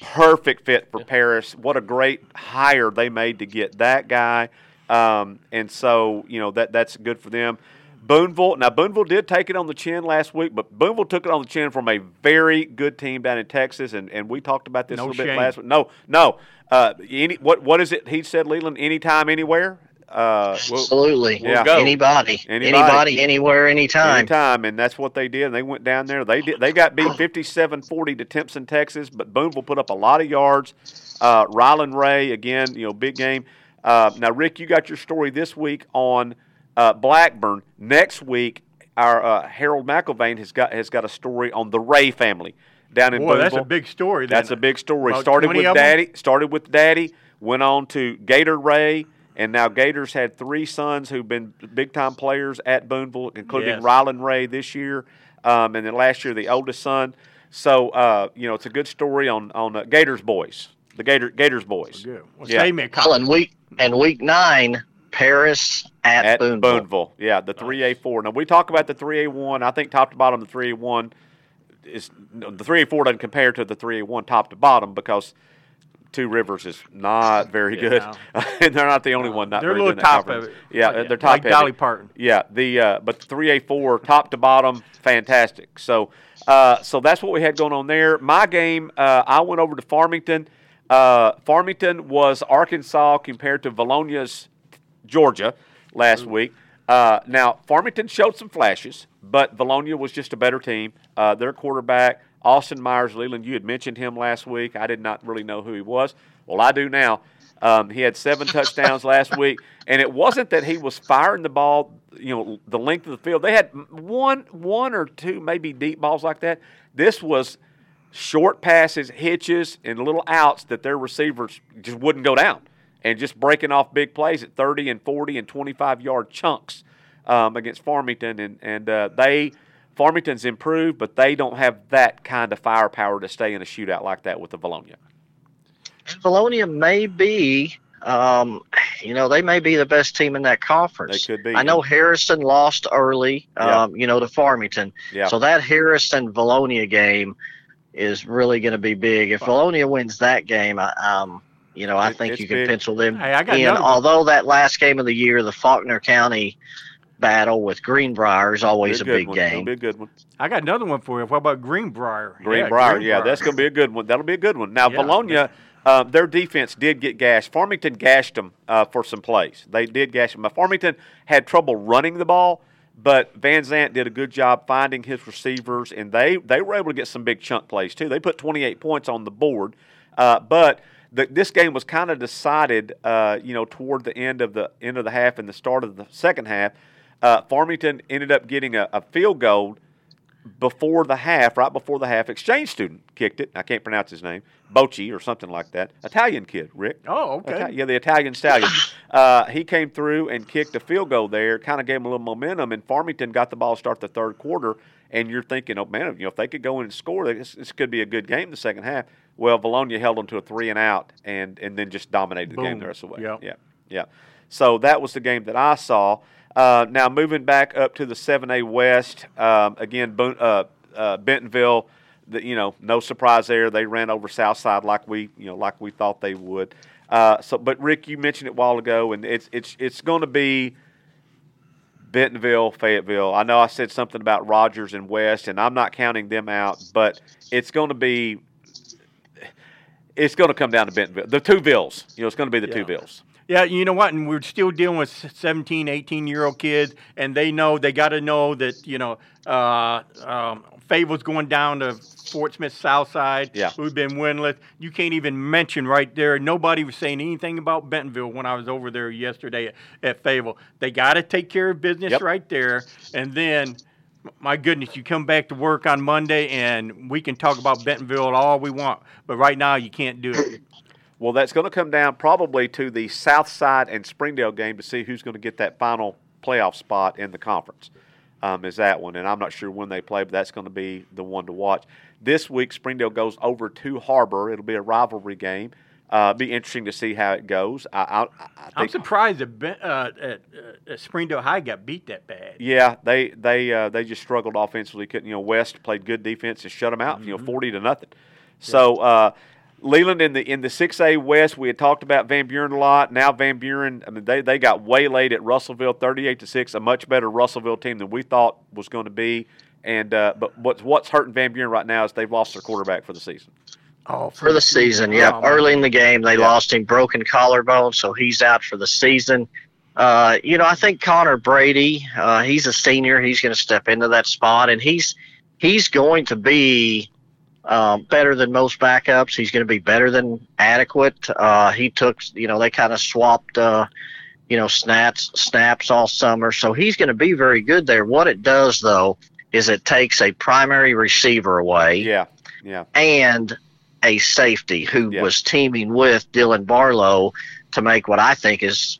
perfect fit for Paris. What a great hire they made to get that guy. Um, and so you know that that's good for them. Booneville. Now Booneville did take it on the chin last week, but Booneville took it on the chin from a very good team down in Texas, and, and we talked about this No a little bit last week. No, no. Uh, any what what is it? He said Leland anytime, anywhere. Uh, Absolutely. yeah. go. Anybody, Anybody. anybody, anywhere, anytime. Anytime, and that's what they did. And they went down there. They did. They got beat 57-40 to Timpson, Texas. But Booneville put up a lot of yards. Uh, Ryland Ray again, you know, big game. Uh, now, Rick, you got your story this week on uh, Blackburn. Next week, our uh, Harold McIlvain has got has got a story on the Ray family down in Boy, Booneville. that's a big story. Then. That's a big story. About started with of 'em? Daddy. Started with Daddy. Went on to Gator Ray, and now Gators had three sons who've been big time players at Booneville, including Yes. Ryland Ray this year, um, and then last year the oldest son. So uh, you know it's a good story on on uh, Gators boys, the Gator Gators boys Good. Well, Yeah. save me a Well, copy. and week and week nine, Paris at, at Booneville. Booneville. Yeah, the three A four. Now we talk about the three A one. I think top to bottom the three A one is the three A four doesn't compare to the three A one top to bottom because. Two Rivers is not (laughs) very Yeah, good, no. (laughs) and they're not the only one. Not They're a little top of it. Yeah, Like- they're top like heavy. Dolly Parton. Yeah, the uh, but the A four top to bottom, fantastic. So uh, so that's what we had going on there. My game, uh, I went over to Farmington. Uh, Farmington was Arkansas compared to Vilonia's Georgia last week. Uh, now Farmington showed some flashes, but Vilonia was just a better team. Uh, their quarterback Austin Myers Leland, you had mentioned him last week. I did not really know who he was. Well, I do now. Um, he had seven touchdowns last (laughs) week, and it wasn't that he was firing the ball, you know, the length of the field. They had one, one or two maybe deep balls like that. This was short passes, hitches, and little outs that their receivers just wouldn't go down. And just breaking off big plays at 30 and 40 and 25 yard chunks um, against Farmington, and and uh, they Farmington's improved, but they don't have that kind of firepower to stay in a shootout like that with the Vilonia. Vilonia may be, um, you know, they may be the best team in that conference. They could be. I know Harrison lost early, Yeah. um, you know, to Farmington. Yeah. So that Harrison Vilonia game is really going to be big. If Vilonia wins that game, I, um, you know, I It- think you can big. pencil them Hey, I got in. another. Although that last game of the year, the Faulkner County battle with Greenbrier is always a Be big one. It'll game. be a good one. I got another one for you. What about Greenbrier? Greenbrier, yeah, that's going to be a good one. That'll be a good one. Now, Yeah. Vilonia, uh, their defense did get gashed. Farmington gashed them uh, for some plays. They did gash them. Now, Farmington had trouble running the ball, but Van Zant did a good job finding his receivers, and they, they were able to get some big chunk plays, too. They put 28 points on the board, uh, but the, this game was kind of decided, uh, you know, toward the end of the end of the half and the start of the second half. Uh, Farmington ended up getting a, a field goal before the half, right before the half, exchange student kicked it. I can't pronounce his name, Bocci or something like that. Italian kid, Rick. Oh, okay. Yeah, the Italian stallion. (coughs) uh, he came through and kicked a field goal there, kind of gave him a little momentum, and Farmington got the ball to start the third quarter. And you're thinking, oh man, you know, if they could go in and score, this, this could be a good game the second half. Well, Vilonia held them to a three and out, and and then just dominated the game the rest of the way. Yep. Yeah, yeah. So that was the game that I saw. Uh, now moving back up to the 7A West, um, again, uh, uh, Bentonville. The, you know, no surprise there. They ran over Southside like we, you know, like we thought they would. Uh, so, but Rick, you mentioned it a while ago, and it's it's it's going to be Bentonville, Fayetteville. I know I said something about Rogers and West, and I'm not counting them out, but it's going to be. It's going to come down to Bentonville. The two Vills. You know, it's going to be the two Yeah. Vills. Yeah, you know what? And we're still dealing with 17, 18 year old kids, and they know they got to know that you know uh, um, Fayetteville's going down to Fort Smith Southside. Yeah. We've been winless. You can't even mention right there. Nobody was saying anything about Bentonville when I was over there yesterday at, at Fayetteville. They got to take care of business Yep. right there, and then. My goodness, you come back to work on Monday and we can talk about Bentonville all we want, but right now you can't do it. (clears throat) Well, that's going to come down probably to the South Side and Springdale game to see who's going to get that final playoff spot in the conference. Um, is that one? And I'm not sure when they play, but that's going to be the one to watch. This week, Springdale goes over to Har-Ber. It'll be a rivalry game. Uh, be interesting to see how it goes. I, I, I I'm think, surprised that Ben, uh, at, uh, Springdale High got beat that bad. yeah, they they uh, they just struggled offensively. Couldn't you know? West played good defense and shut them out. You know, forty to nothing. So uh, Leland in the in the six A West, we had talked about Van Buren a lot. Now Van Buren, I mean, they they got waylaid at Russellville, thirty eight to six. A much better Russellville team than we thought was going to be. And uh, but what's what's hurting Van Buren right now is they've lost their quarterback for the season. Oh, for the season. Yep. Oh, my- Early in the game, they Yeah. lost him broken collarbone, so he's out for the season. Uh, you know, I think Connor Brady, uh, he's a senior. He's going to step into that spot, and he's he's going to be um, better than most backups. He's going to be better than adequate. Uh, he took, you know, they kind of swapped, uh, you know, snaps snaps all summer, so he's going to be very good there. What it does though is it takes a primary receiver away Yeah, yeah, and a safety who Yeah. was teaming with Dylan Barlow to make what I think is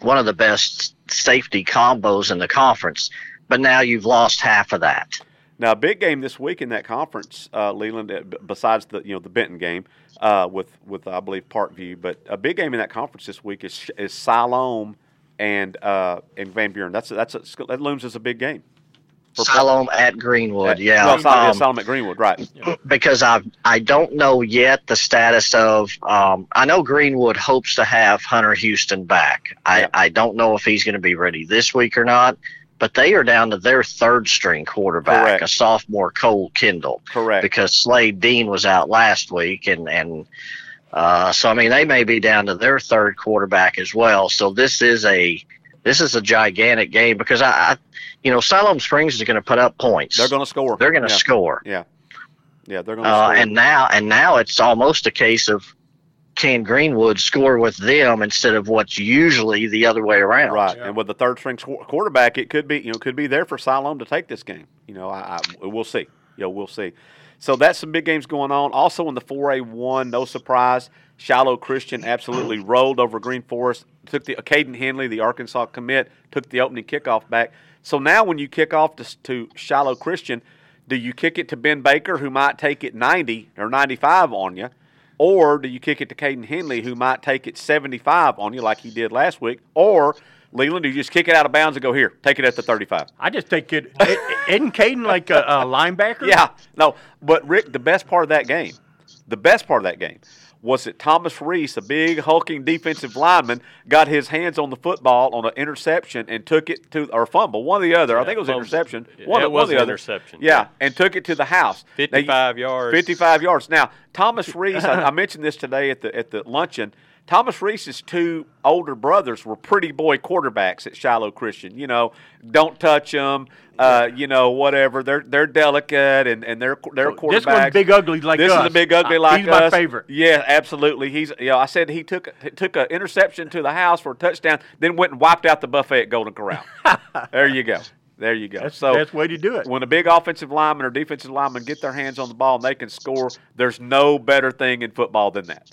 one of the best safety combos in the conference. But now you've lost half of that. Now, a big game this week in that conference, uh, Leland. uh, Besides the you know the Benton game uh, with with I believe Parkview, but a big game in that conference this week is is Siloam and uh, and Van Buren. That's that's a, that looms as a big game. Siloam at Greenwood, Uh, yeah. well, Siloam, Um, Siloam at Greenwood, right? because I I don't know yet the status of um, I know Greenwood hopes to have Hunter Houston back. I, Yeah. I don't know if he's going to be ready this week or not, but they are down to their third string quarterback, Correct. a sophomore Cole Kendall, Correct. because Slade Dean was out last week, and and uh, so I mean they may be down to their third quarterback as well. So this is a this is a gigantic game because I, I you know Siloam Springs is going to put up points. They're going to score. They're going to yeah. score. Yeah, yeah, they're going to Uh, score. and now and now it's almost a case of can Greenwood score with them instead of what's usually the other way around. Right, Yeah. and with the third string qu- quarterback, it could be you know could be there for Siloam to take this game. You know, I, I we'll see. You know, we'll see. So that's some big games going on. Also in the 4A one, no surprise, Shiloh Christian absolutely rolled over Green Forest. Took the Caden Henley, the Arkansas commit, took the opening kickoff back. So now when you kick off to, to Shiloh Christian, do you kick it to Ben Baker, who might take it 90 or 95 on you? Or do you kick it to Caden Henley, who might take it 75 on you like he did last week? Or, Leland, do you just kick it out of bounds and go, here, take it at the 35? I just think it. Isn't Caden like a, a linebacker? (laughs) Yeah, no, but Rick, the best part of that game, the best part of that game was that Thomas Reese, a big hulking defensive lineman, got his hands on the football on an interception and took it to or fumble, one or the other. I think it was fumble. interception. Yeah, one, it was or the an other. interception, Yeah, yeah. and took it to the house. Now, 55 yards. 55 yards. Now, Thomas (laughs) Reese, I, I mentioned this today at the at the luncheon. Thomas Reese's two older brothers were pretty boy quarterbacks at Shiloh Christian. You know, don't touch them. Uh, you know, whatever. They're they're delicate and and they're they're quarterbacks. This one's big ugly like this us. is a big ugly like he's my favorite. Yeah, absolutely. He's yeah. I said he took took an interception to the house for a touchdown, then went and wiped out the buffet at Golden Corral. (laughs) there you go. There you go. That's so the best way to do it. when a big offensive lineman or defensive lineman get their hands on the ball and they can score, there's no better thing in football than that.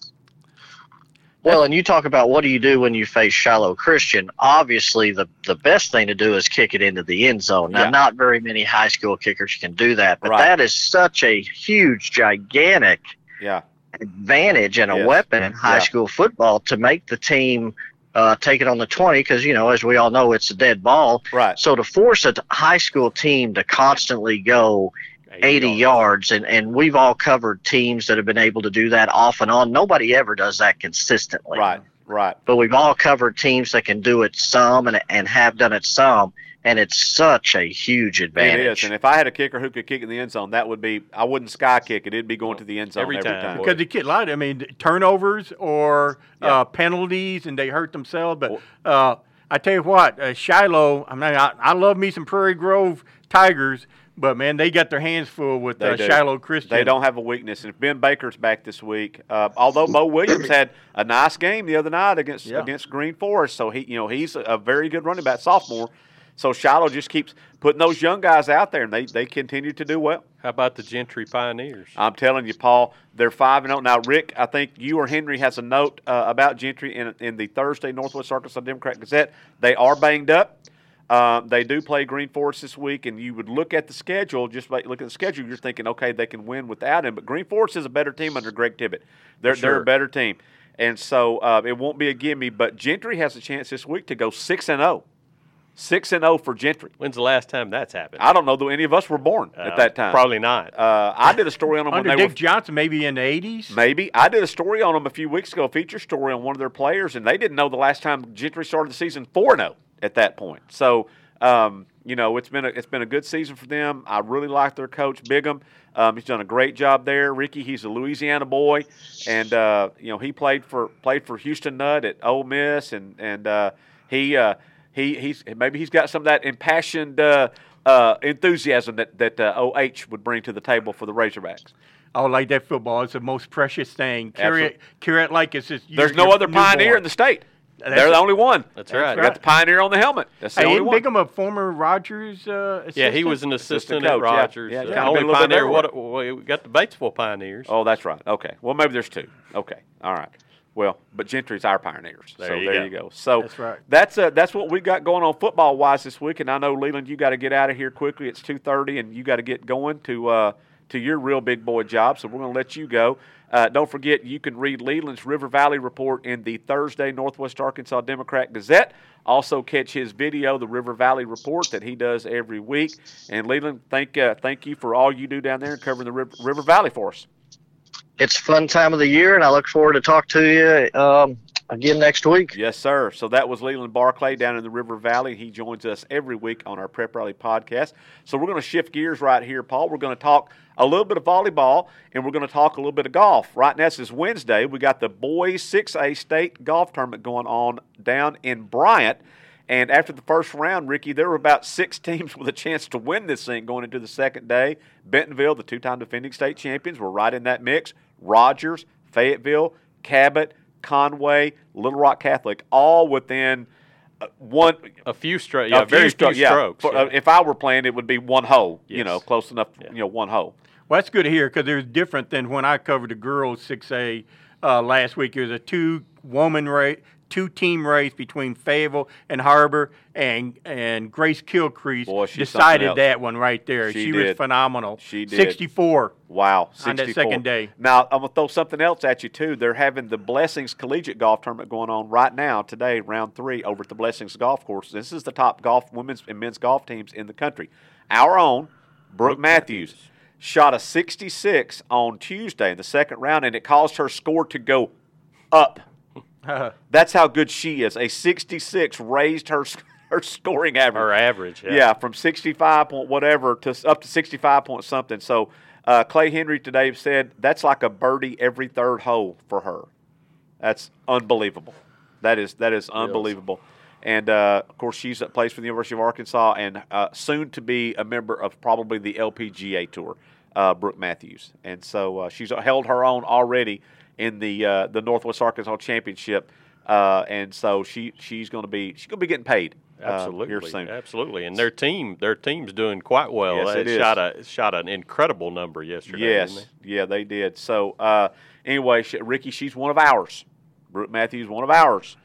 Well, and you talk about what do you do when you face Shiloh Christian? Obviously, the the best thing to do is kick it into the end zone. Now, Yeah. not very many high school kickers can do that, but Right. that is such a huge, gigantic Yeah, advantage and a Yes. weapon in high Yeah. school football to make the team uh, take it on the 20 because, you know, as we all know, it's a dead ball. right. So to force a high school team to constantly go 80 yards, and, and we've all covered teams that have been able to do that off and on. Nobody ever does that consistently. Right, right. But we've all covered teams that can do it some and, and have done it some, and it's such a huge advantage. is. And if I had a kicker who could kick in the end zone, that would be I wouldn't sky kick it. It'd be going to the end zone every, Every time. time. Because the kid, a lot of, I mean, turnovers or Yeah. uh, penalties, and they hurt themselves. But uh, I tell you what, uh, Shiloh. I mean, I, I love me some Prairie Grove Tigers, but man, they got their hands full with uh. Shiloh Christian. They don't have a weakness. And if Ben Baker's back this week, uh, although Bo (coughs) Williams had a nice game the other night against Yeah. against Green Forest, so he you know he's a, a very good running back sophomore. So Shiloh just keeps putting those young guys out there, and they, they continue to do well. How about the Gentry Pioneers? I'm telling you, Paul, they're five and zero now. Rick, I think you or Henry has a note uh, about Gentry in in the Thursday Northwest Arkansas Democrat Gazette. They are banged up. Um, they do play Green Forest this week, and you would look at the schedule. Just like look at the schedule, you're thinking, okay, they can win without him. But Green Forest is a better team under Greg Tibbett. They're they're a better team, and so uh, it won't be a gimme. But Gentry has a chance this week to go six and zero. Six and zero for Gentry. When's the last time that's happened? I don't know that any of us were born at Uh, that time. Probably not. Uh, I did a story on them Under when they Dick were Johnson, maybe in the 80s. Maybe I did a story on them a few weeks ago, a feature story on one of their players, and they didn't know the last time Gentry started the season four zero at that point. So um, you know it's been a, it's been a good season for them. I really like their coach Bigham. Um, he's done a great job there. Ricky, he's a Louisiana boy, and uh, you know he played for played for Houston Nutt at Ole Miss, and and uh, he uh, he he's maybe he's got some of that impassioned. Uh, uh, enthusiasm that that uh, OH would bring to the table for the Razorbacks. Oh, like that football. It's the most precious thing. Carry it, carry it like it's just There's no other pioneer newborn. in the state. That's They're the only one. That's That's right. Got the pioneer on the helmet. That's the Hey, only isn't one. Bigham a former Rogers uh, assistant? Yeah, he was an assistant coach, at. Rogers. Yeah, Uh, kinda only been a little bit pioneer. What? well, we got the Batesville Pioneers. Oh, that's right. Okay. Well, maybe there's two. Okay. All right. Well, but Gentry's our pioneers. There so you there go. you go. So That's right. That's uh, that's what we got going on football wise this week. And I know Leland, you got to get out of here quickly. It's two thirty, and you got to get going to uh, to your real big boy job. So we're going to let you go. Uh, don't forget, you can read Leland's River Valley report in the Thursday Northwest Arkansas Democrat Gazette. Also, catch his video, the River Valley report that he does every week. And Leland, thank uh, thank you for all you do down there and covering the River, River Valley for us. It's a fun time of the year, and I look forward to talk to you um, again next week. Yes, sir. So that was Leland Barclay down in the River Valley. He joins us every week on our Prep Rally podcast. So we're going to shift gears right here, Paul. We're going to talk a little bit of volleyball and we're going to talk a little bit of golf. Right now, this is Wednesday. We got the boys 6A state golf tournament going on down in Bryant. And after the first round, Ricky, there were about six (laughs) teams with a chance to win this thing going into the second day. Bentonville, the two time defending state champions, were right in that mix. Rogers, Fayetteville, Cabot, Conway, Little Rock Catholic, all within uh, one. A few strokes. a Yeah, very stro- few yeah. strokes. For- yeah. uh, if I were playing, it would be one hole. You know, close enough. Yeah. You know, one hole. Well, that's good to hear because there's different than when I covered the girls 6A uh, last week. It was a two woman race, two team race between Fayetteville and Har-Ber, and and Grace Kilcrease Boy, decided that one right there. She was phenomenal. She did. 64. Wow, On that second day. Now I'm gonna throw something else at you too. They're having the Blessings Collegiate Golf Tournament going on right now today, round three, over at the Blessings Golf Course. This is the top golf women's and men's golf teams in the country. Our own Brooke, Matthews, shot a 66 on Tuesday in the second round, and it caused her score to go up. (laughs) That's how good she is. A 66 raised her (laughs) her scoring average. Her average. Yeah. Yeah, from 65 point whatever to up to 65 point something. So uh, Clay Henry today said that's like a birdie every third hole for her. That's unbelievable. That is that is unbelievable. And uh, of course, she's at plays for the University of Arkansas, and uh, soon to be a member of probably the LPGA Tour, uh, Brooke Matthews. And so uh, she's held her own already in the uh, the Northwest Arkansas Championship, uh, and so she she's going to be she's going to be getting paid uh, Absolutely, here soon. absolutely, and their team, their team's doing quite well. Yes, they it is. shot a shot an incredible number yesterday. Yes, didn't yeah, they did. So uh, anyway, she, Ricky, she's one of ours. Brooke Matthews, one of ours,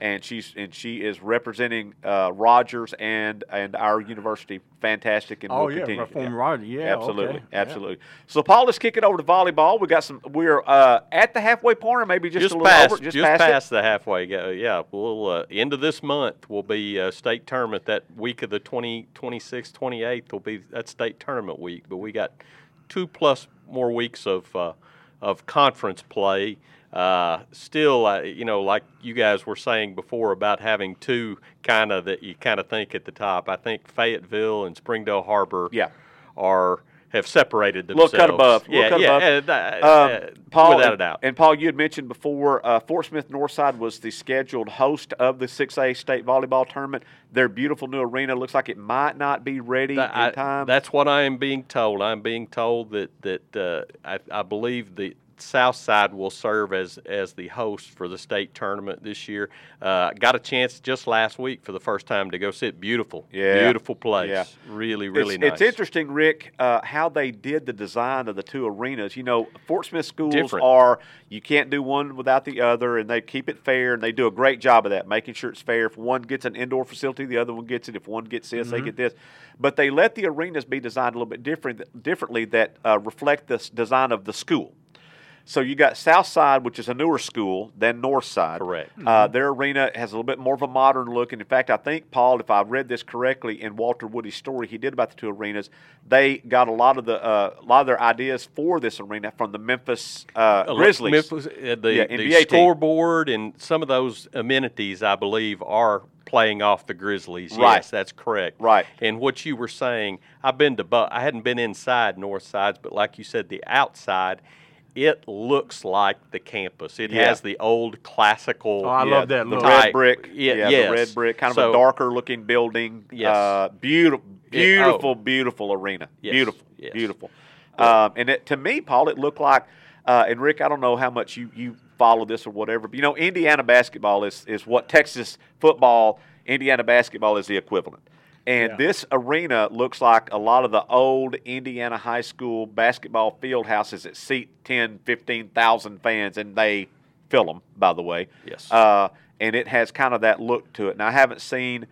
and she's and she is representing uh, Rogers and and our university. Fantastic, and Oh, will yeah, continue. Reform Rogers, yeah, absolutely, okay, yeah. absolutely. So Paul, let's kick it over to volleyball. We got some. We're uh, at the halfway point, or maybe just, Just, a little past, over. just, past, past, the halfway. go- Yeah, we'll uh, end of this month will be uh, state tournament. That week of the 20, 26th, 28th will be that state tournament week. But we got two plus more weeks of uh, of conference play. Uh, still, uh, you know, like you guys were saying before about having two kind of that you kind of think at the top. I think Fayetteville and Springdale Har-Ber Yeah. are have separated themselves. cut above, Yeah, cut yeah, above. uh, Um, Paul, without a doubt. And Paul, you had mentioned before, uh, Fort Smith Northside was the scheduled host of the 6A state volleyball tournament. Their beautiful new arena looks like it might not be ready That- in I- time. That's what I am being told. I'm being told that that uh, I, I believe the South Side will serve as as the host for the state tournament this year. Uh, got a chance just last week for the first time to go sit. Beautiful, Yeah. beautiful place. Yeah. Really, really it's, nice. it's interesting, Rick, uh, how they did the design of the two arenas. You know, Fort Smith schools Different. are you can't do one without the other, and they keep it fair, and they do a great job of that, making sure it's fair. If one gets an indoor facility, the other one gets it. If one gets this, Mm-hmm. they get this. But they let the arenas be designed a little bit different, differently that uh, reflect the design of the school. So you got South Side, which is a newer school, than North Side. Correct. Uh, their arena has a little bit more of a modern look, and in fact, I think Paul, if I read this correctly in Walter Woody's story he did about the two arenas, they got a lot of the uh, a lot of their ideas for this arena from the Memphis uh, Uh, Grizzlies. Memphis, uh, the, Yeah, the team. scoreboard and some of those amenities, I believe, are playing off the Grizzlies. Right. Yes, that's correct. Right. And what you were saying, I've been to, I hadn't been inside North Sides, but like you said, the outside, it looks like the campus. It Yeah. has the old classical. Oh, I Yeah, love that Look. the red brick. Yeah, yeah yes. the red brick, kind of So- a darker looking building. Yes. uh, beautiful, Yeah, oh. beautiful, beautiful arena. Yes, Beautiful, yes. beautiful. Um, and it, to me, Paul, it looked like. Uh, and Rick, I don't know how much you, you follow this or whatever, but you know, Indiana basketball is is what Texas football, Indiana basketball is the equivalent. And Yeah. this arena looks like a lot of the old Indiana high school basketball field houses that seat 10, 15,000 fans, and they fill them, by the way. Yes. Uh, and it has kind of that look to it. Now, I haven't seen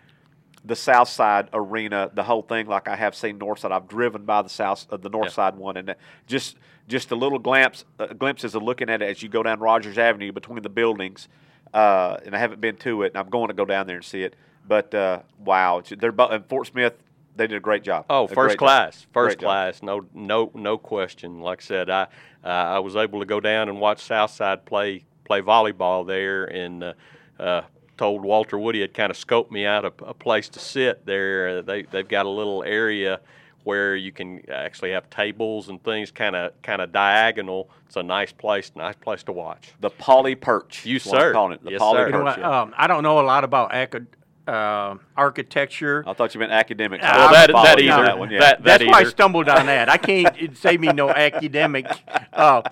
the South Side arena, the whole thing, like I have seen North Side. I've driven by the South, uh, the North Yeah. Side one, and just just a little glimpse, uh, glimpses of looking at it as you go down Rogers Avenue between the buildings. Uh, and I haven't been to it, and I'm going to go down there and see it. But uh, wow, it's- they're bo- and Fort Smith. They did a great job. Oh, A great first job. class, first Great job. class. No, no, no question. Like I said, I uh, I was able to go down and watch Southside play play volleyball there, and uh, uh, told Walter Woody had kind of scoped me out a, a place to sit there. Uh, they they've got a little area where you can actually have tables and things kind of kind of diagonal. It's a nice place, nice place to watch. The Polly Perch. You is I'm sir. calling it. The Yes, Poly sir. You know Perch. what, yeah. um, I don't know a lot about acad- uh, architecture. I thought you meant academics. Well, Well, that that either. That one, yeah. That, that That's why I stumbled on that. I can't (laughs) it save me no academic. Uh,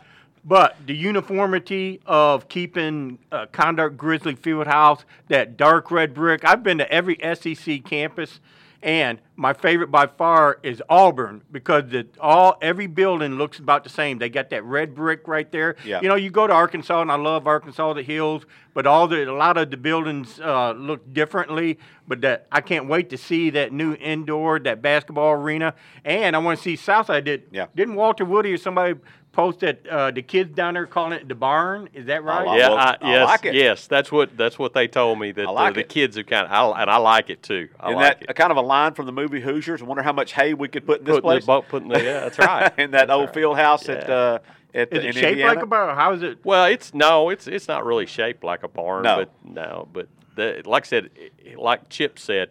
but the uniformity of keeping uh, Conduct Grizzly Field House, that dark red brick. I've been to every SEC campus, and my favorite by far is Auburn because the, all every building looks about the same. They got that red brick right there. Yeah. You know, you go to Arkansas, and I love Arkansas, the hills, but all the a lot of the buildings uh, look differently. But that I can't wait to see that new indoor, that basketball arena, and I want to see Southside. Did Yeah. didn't Walter Woody or somebody post that uh, the kids down there calling it the barn? Is that right? like Yeah, well, I, I yes, like it. yes, that's what that's what they told me that I like uh, the kids have kind of, I, and I like it too. I Isn't like that it. a kind of a line from the movie Hoosiers? I wonder how much hay we could put in this Putting the place. boat- putting the- yeah, that's right. (laughs) in that That's old right. field house at uh, at Is in it shaped Indiana. like a barn? How is it? Well, it's no, it's it's not really shaped like a barn, No. but no, but the, like I said, like Chip said,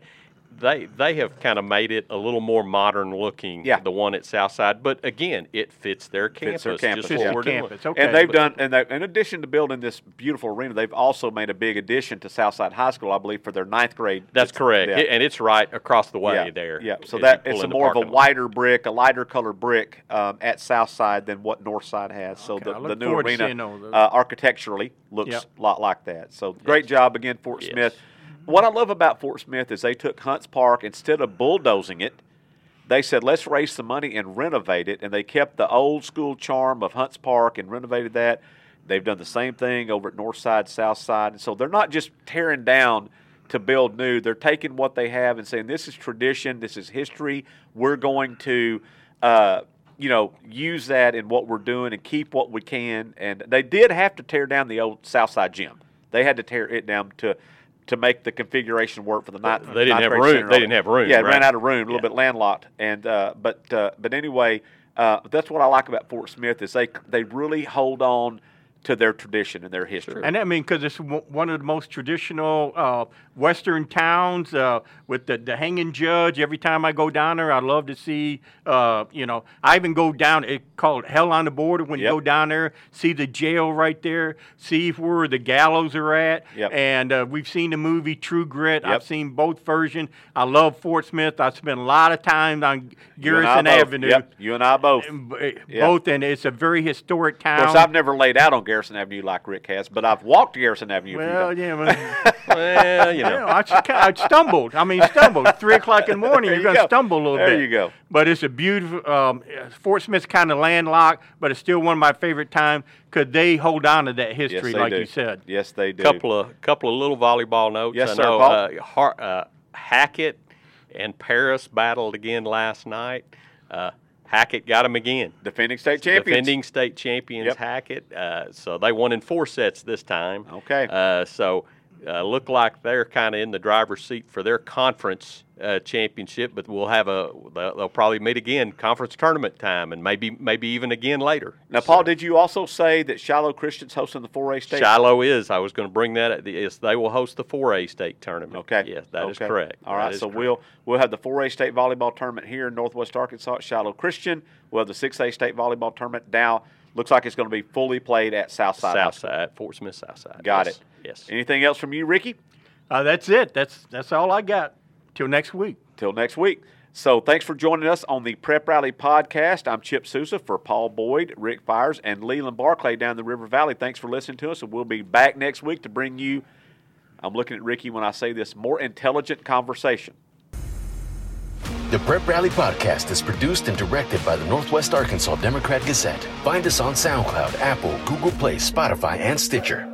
they they have kind of made it a little more modern looking. Yeah. the one at Southside, but again, it fits their campus. Fits their campus, Just yeah. Campus, okay. and they've but- done, and they, in addition to building this beautiful arena, they've also made a big addition to Southside High School, I believe, for their ninth grade. That's It's- correct, yeah. It- and it's right across the way yeah, there. Yeah, so that it's a more of a parking lot. wider brick, a lighter colored brick um, at Southside than what Northside has. So Okay, the, the new arena seeing all those. uh, architecturally looks Yep. a lot like that. So great job again, Fort Yes. Smith. What I love about Fort Smith is they took Hunts Park instead of bulldozing it. They said, let's raise some money and renovate it. And they kept the old school charm of Hunts Park and renovated that. They've done the same thing over at North Side, South Side. And so they're not just tearing down to build new. They're taking what they have and saying, this is tradition, this is history. We're going to, uh, you know, use that in what we're doing and keep what we can. And they did have to tear down the old South Side gym. They had to tear it down to to make the configuration work for the night. They didn't have room. center. They didn't have room, Yeah, it ran out of room, a little Yeah. bit landlocked. And uh, but uh, but anyway, uh, that's what I like about Fort Smith is they they really hold on to their tradition and their history. And I mean, because it's w- one of the most traditional uh, Western towns uh, with the, the hanging judge. Every time I go down there, I love to see, uh, you know, I even go down, it called Hell on the Border. When Yep. you go down there, see the jail right there, see where the gallows are at. Yep. And uh, we've seen the movie True Grit. Yep. I've seen both versions. I love Fort Smith. I spent a lot of time on You and I Garrison. Avenue. Yep, you and I both. And b- Yeah. Both, and it's a very historic town. Of course, I've never laid out on Garrison Avenue like Rick has, but I've walked Garrison Avenue. a few well, yeah, well, (laughs) well, you Yeah, know, I, I stumbled. I mean, stumbled. (laughs) Three o'clock in the morning, There you're you going to go. stumble a little There bit. There you go. But it's a beautiful. Um, Fort Smith's kind of landlocked, but it's still one of my favorite times because they hold on to that history, they like do. you said. Yes, they do. couple of couple of little volleyball notes. Yes, I sir, know, Paul. Uh, Har- uh, Hackett and Paris battled again last night. Uh, Hackett got them again. Defending state champions. Defending state champions Yep. Hackett. Uh, so they won in four sets this time. Okay. Uh, so uh, look like they're kind of in the driver's seat for their conference uh, championship, but we'll have a they'll, probably meet again conference tournament time, and maybe maybe even again later. Now, Paul, So- did you also say that Shiloh Christian's hosting the 4A state? Shiloh is. I was going to bring that. At the, yes, they will host the 4A state tournament. Okay. Yes, that is Okay. correct. All right. is So correct. we'll we'll have the 4A state volleyball tournament here in Northwest Arkansas at Shiloh Christian. We'll have the 6A state volleyball tournament now. Looks like it's going to be fully played at Southside. High School. Southside, Fort Smith Southside. Got yes. it. Yes. Anything else from you, Ricky? Uh, that's it. That's that's all I got. Till next week. Till next week. So thanks for joining us on the Prep Rally podcast. I'm Chip Souza for Paul Boyd, Rick Fires, and Leland Barclay down the River Valley. Thanks for listening to us, and we'll be back next week to bring you. I'm looking at Ricky when I say this more intelligent conversation. The Prep Rally Podcast is produced and directed by the Northwest Arkansas Democrat Gazette. Find us on SoundCloud, Apple, Google Play, Spotify, and Stitcher.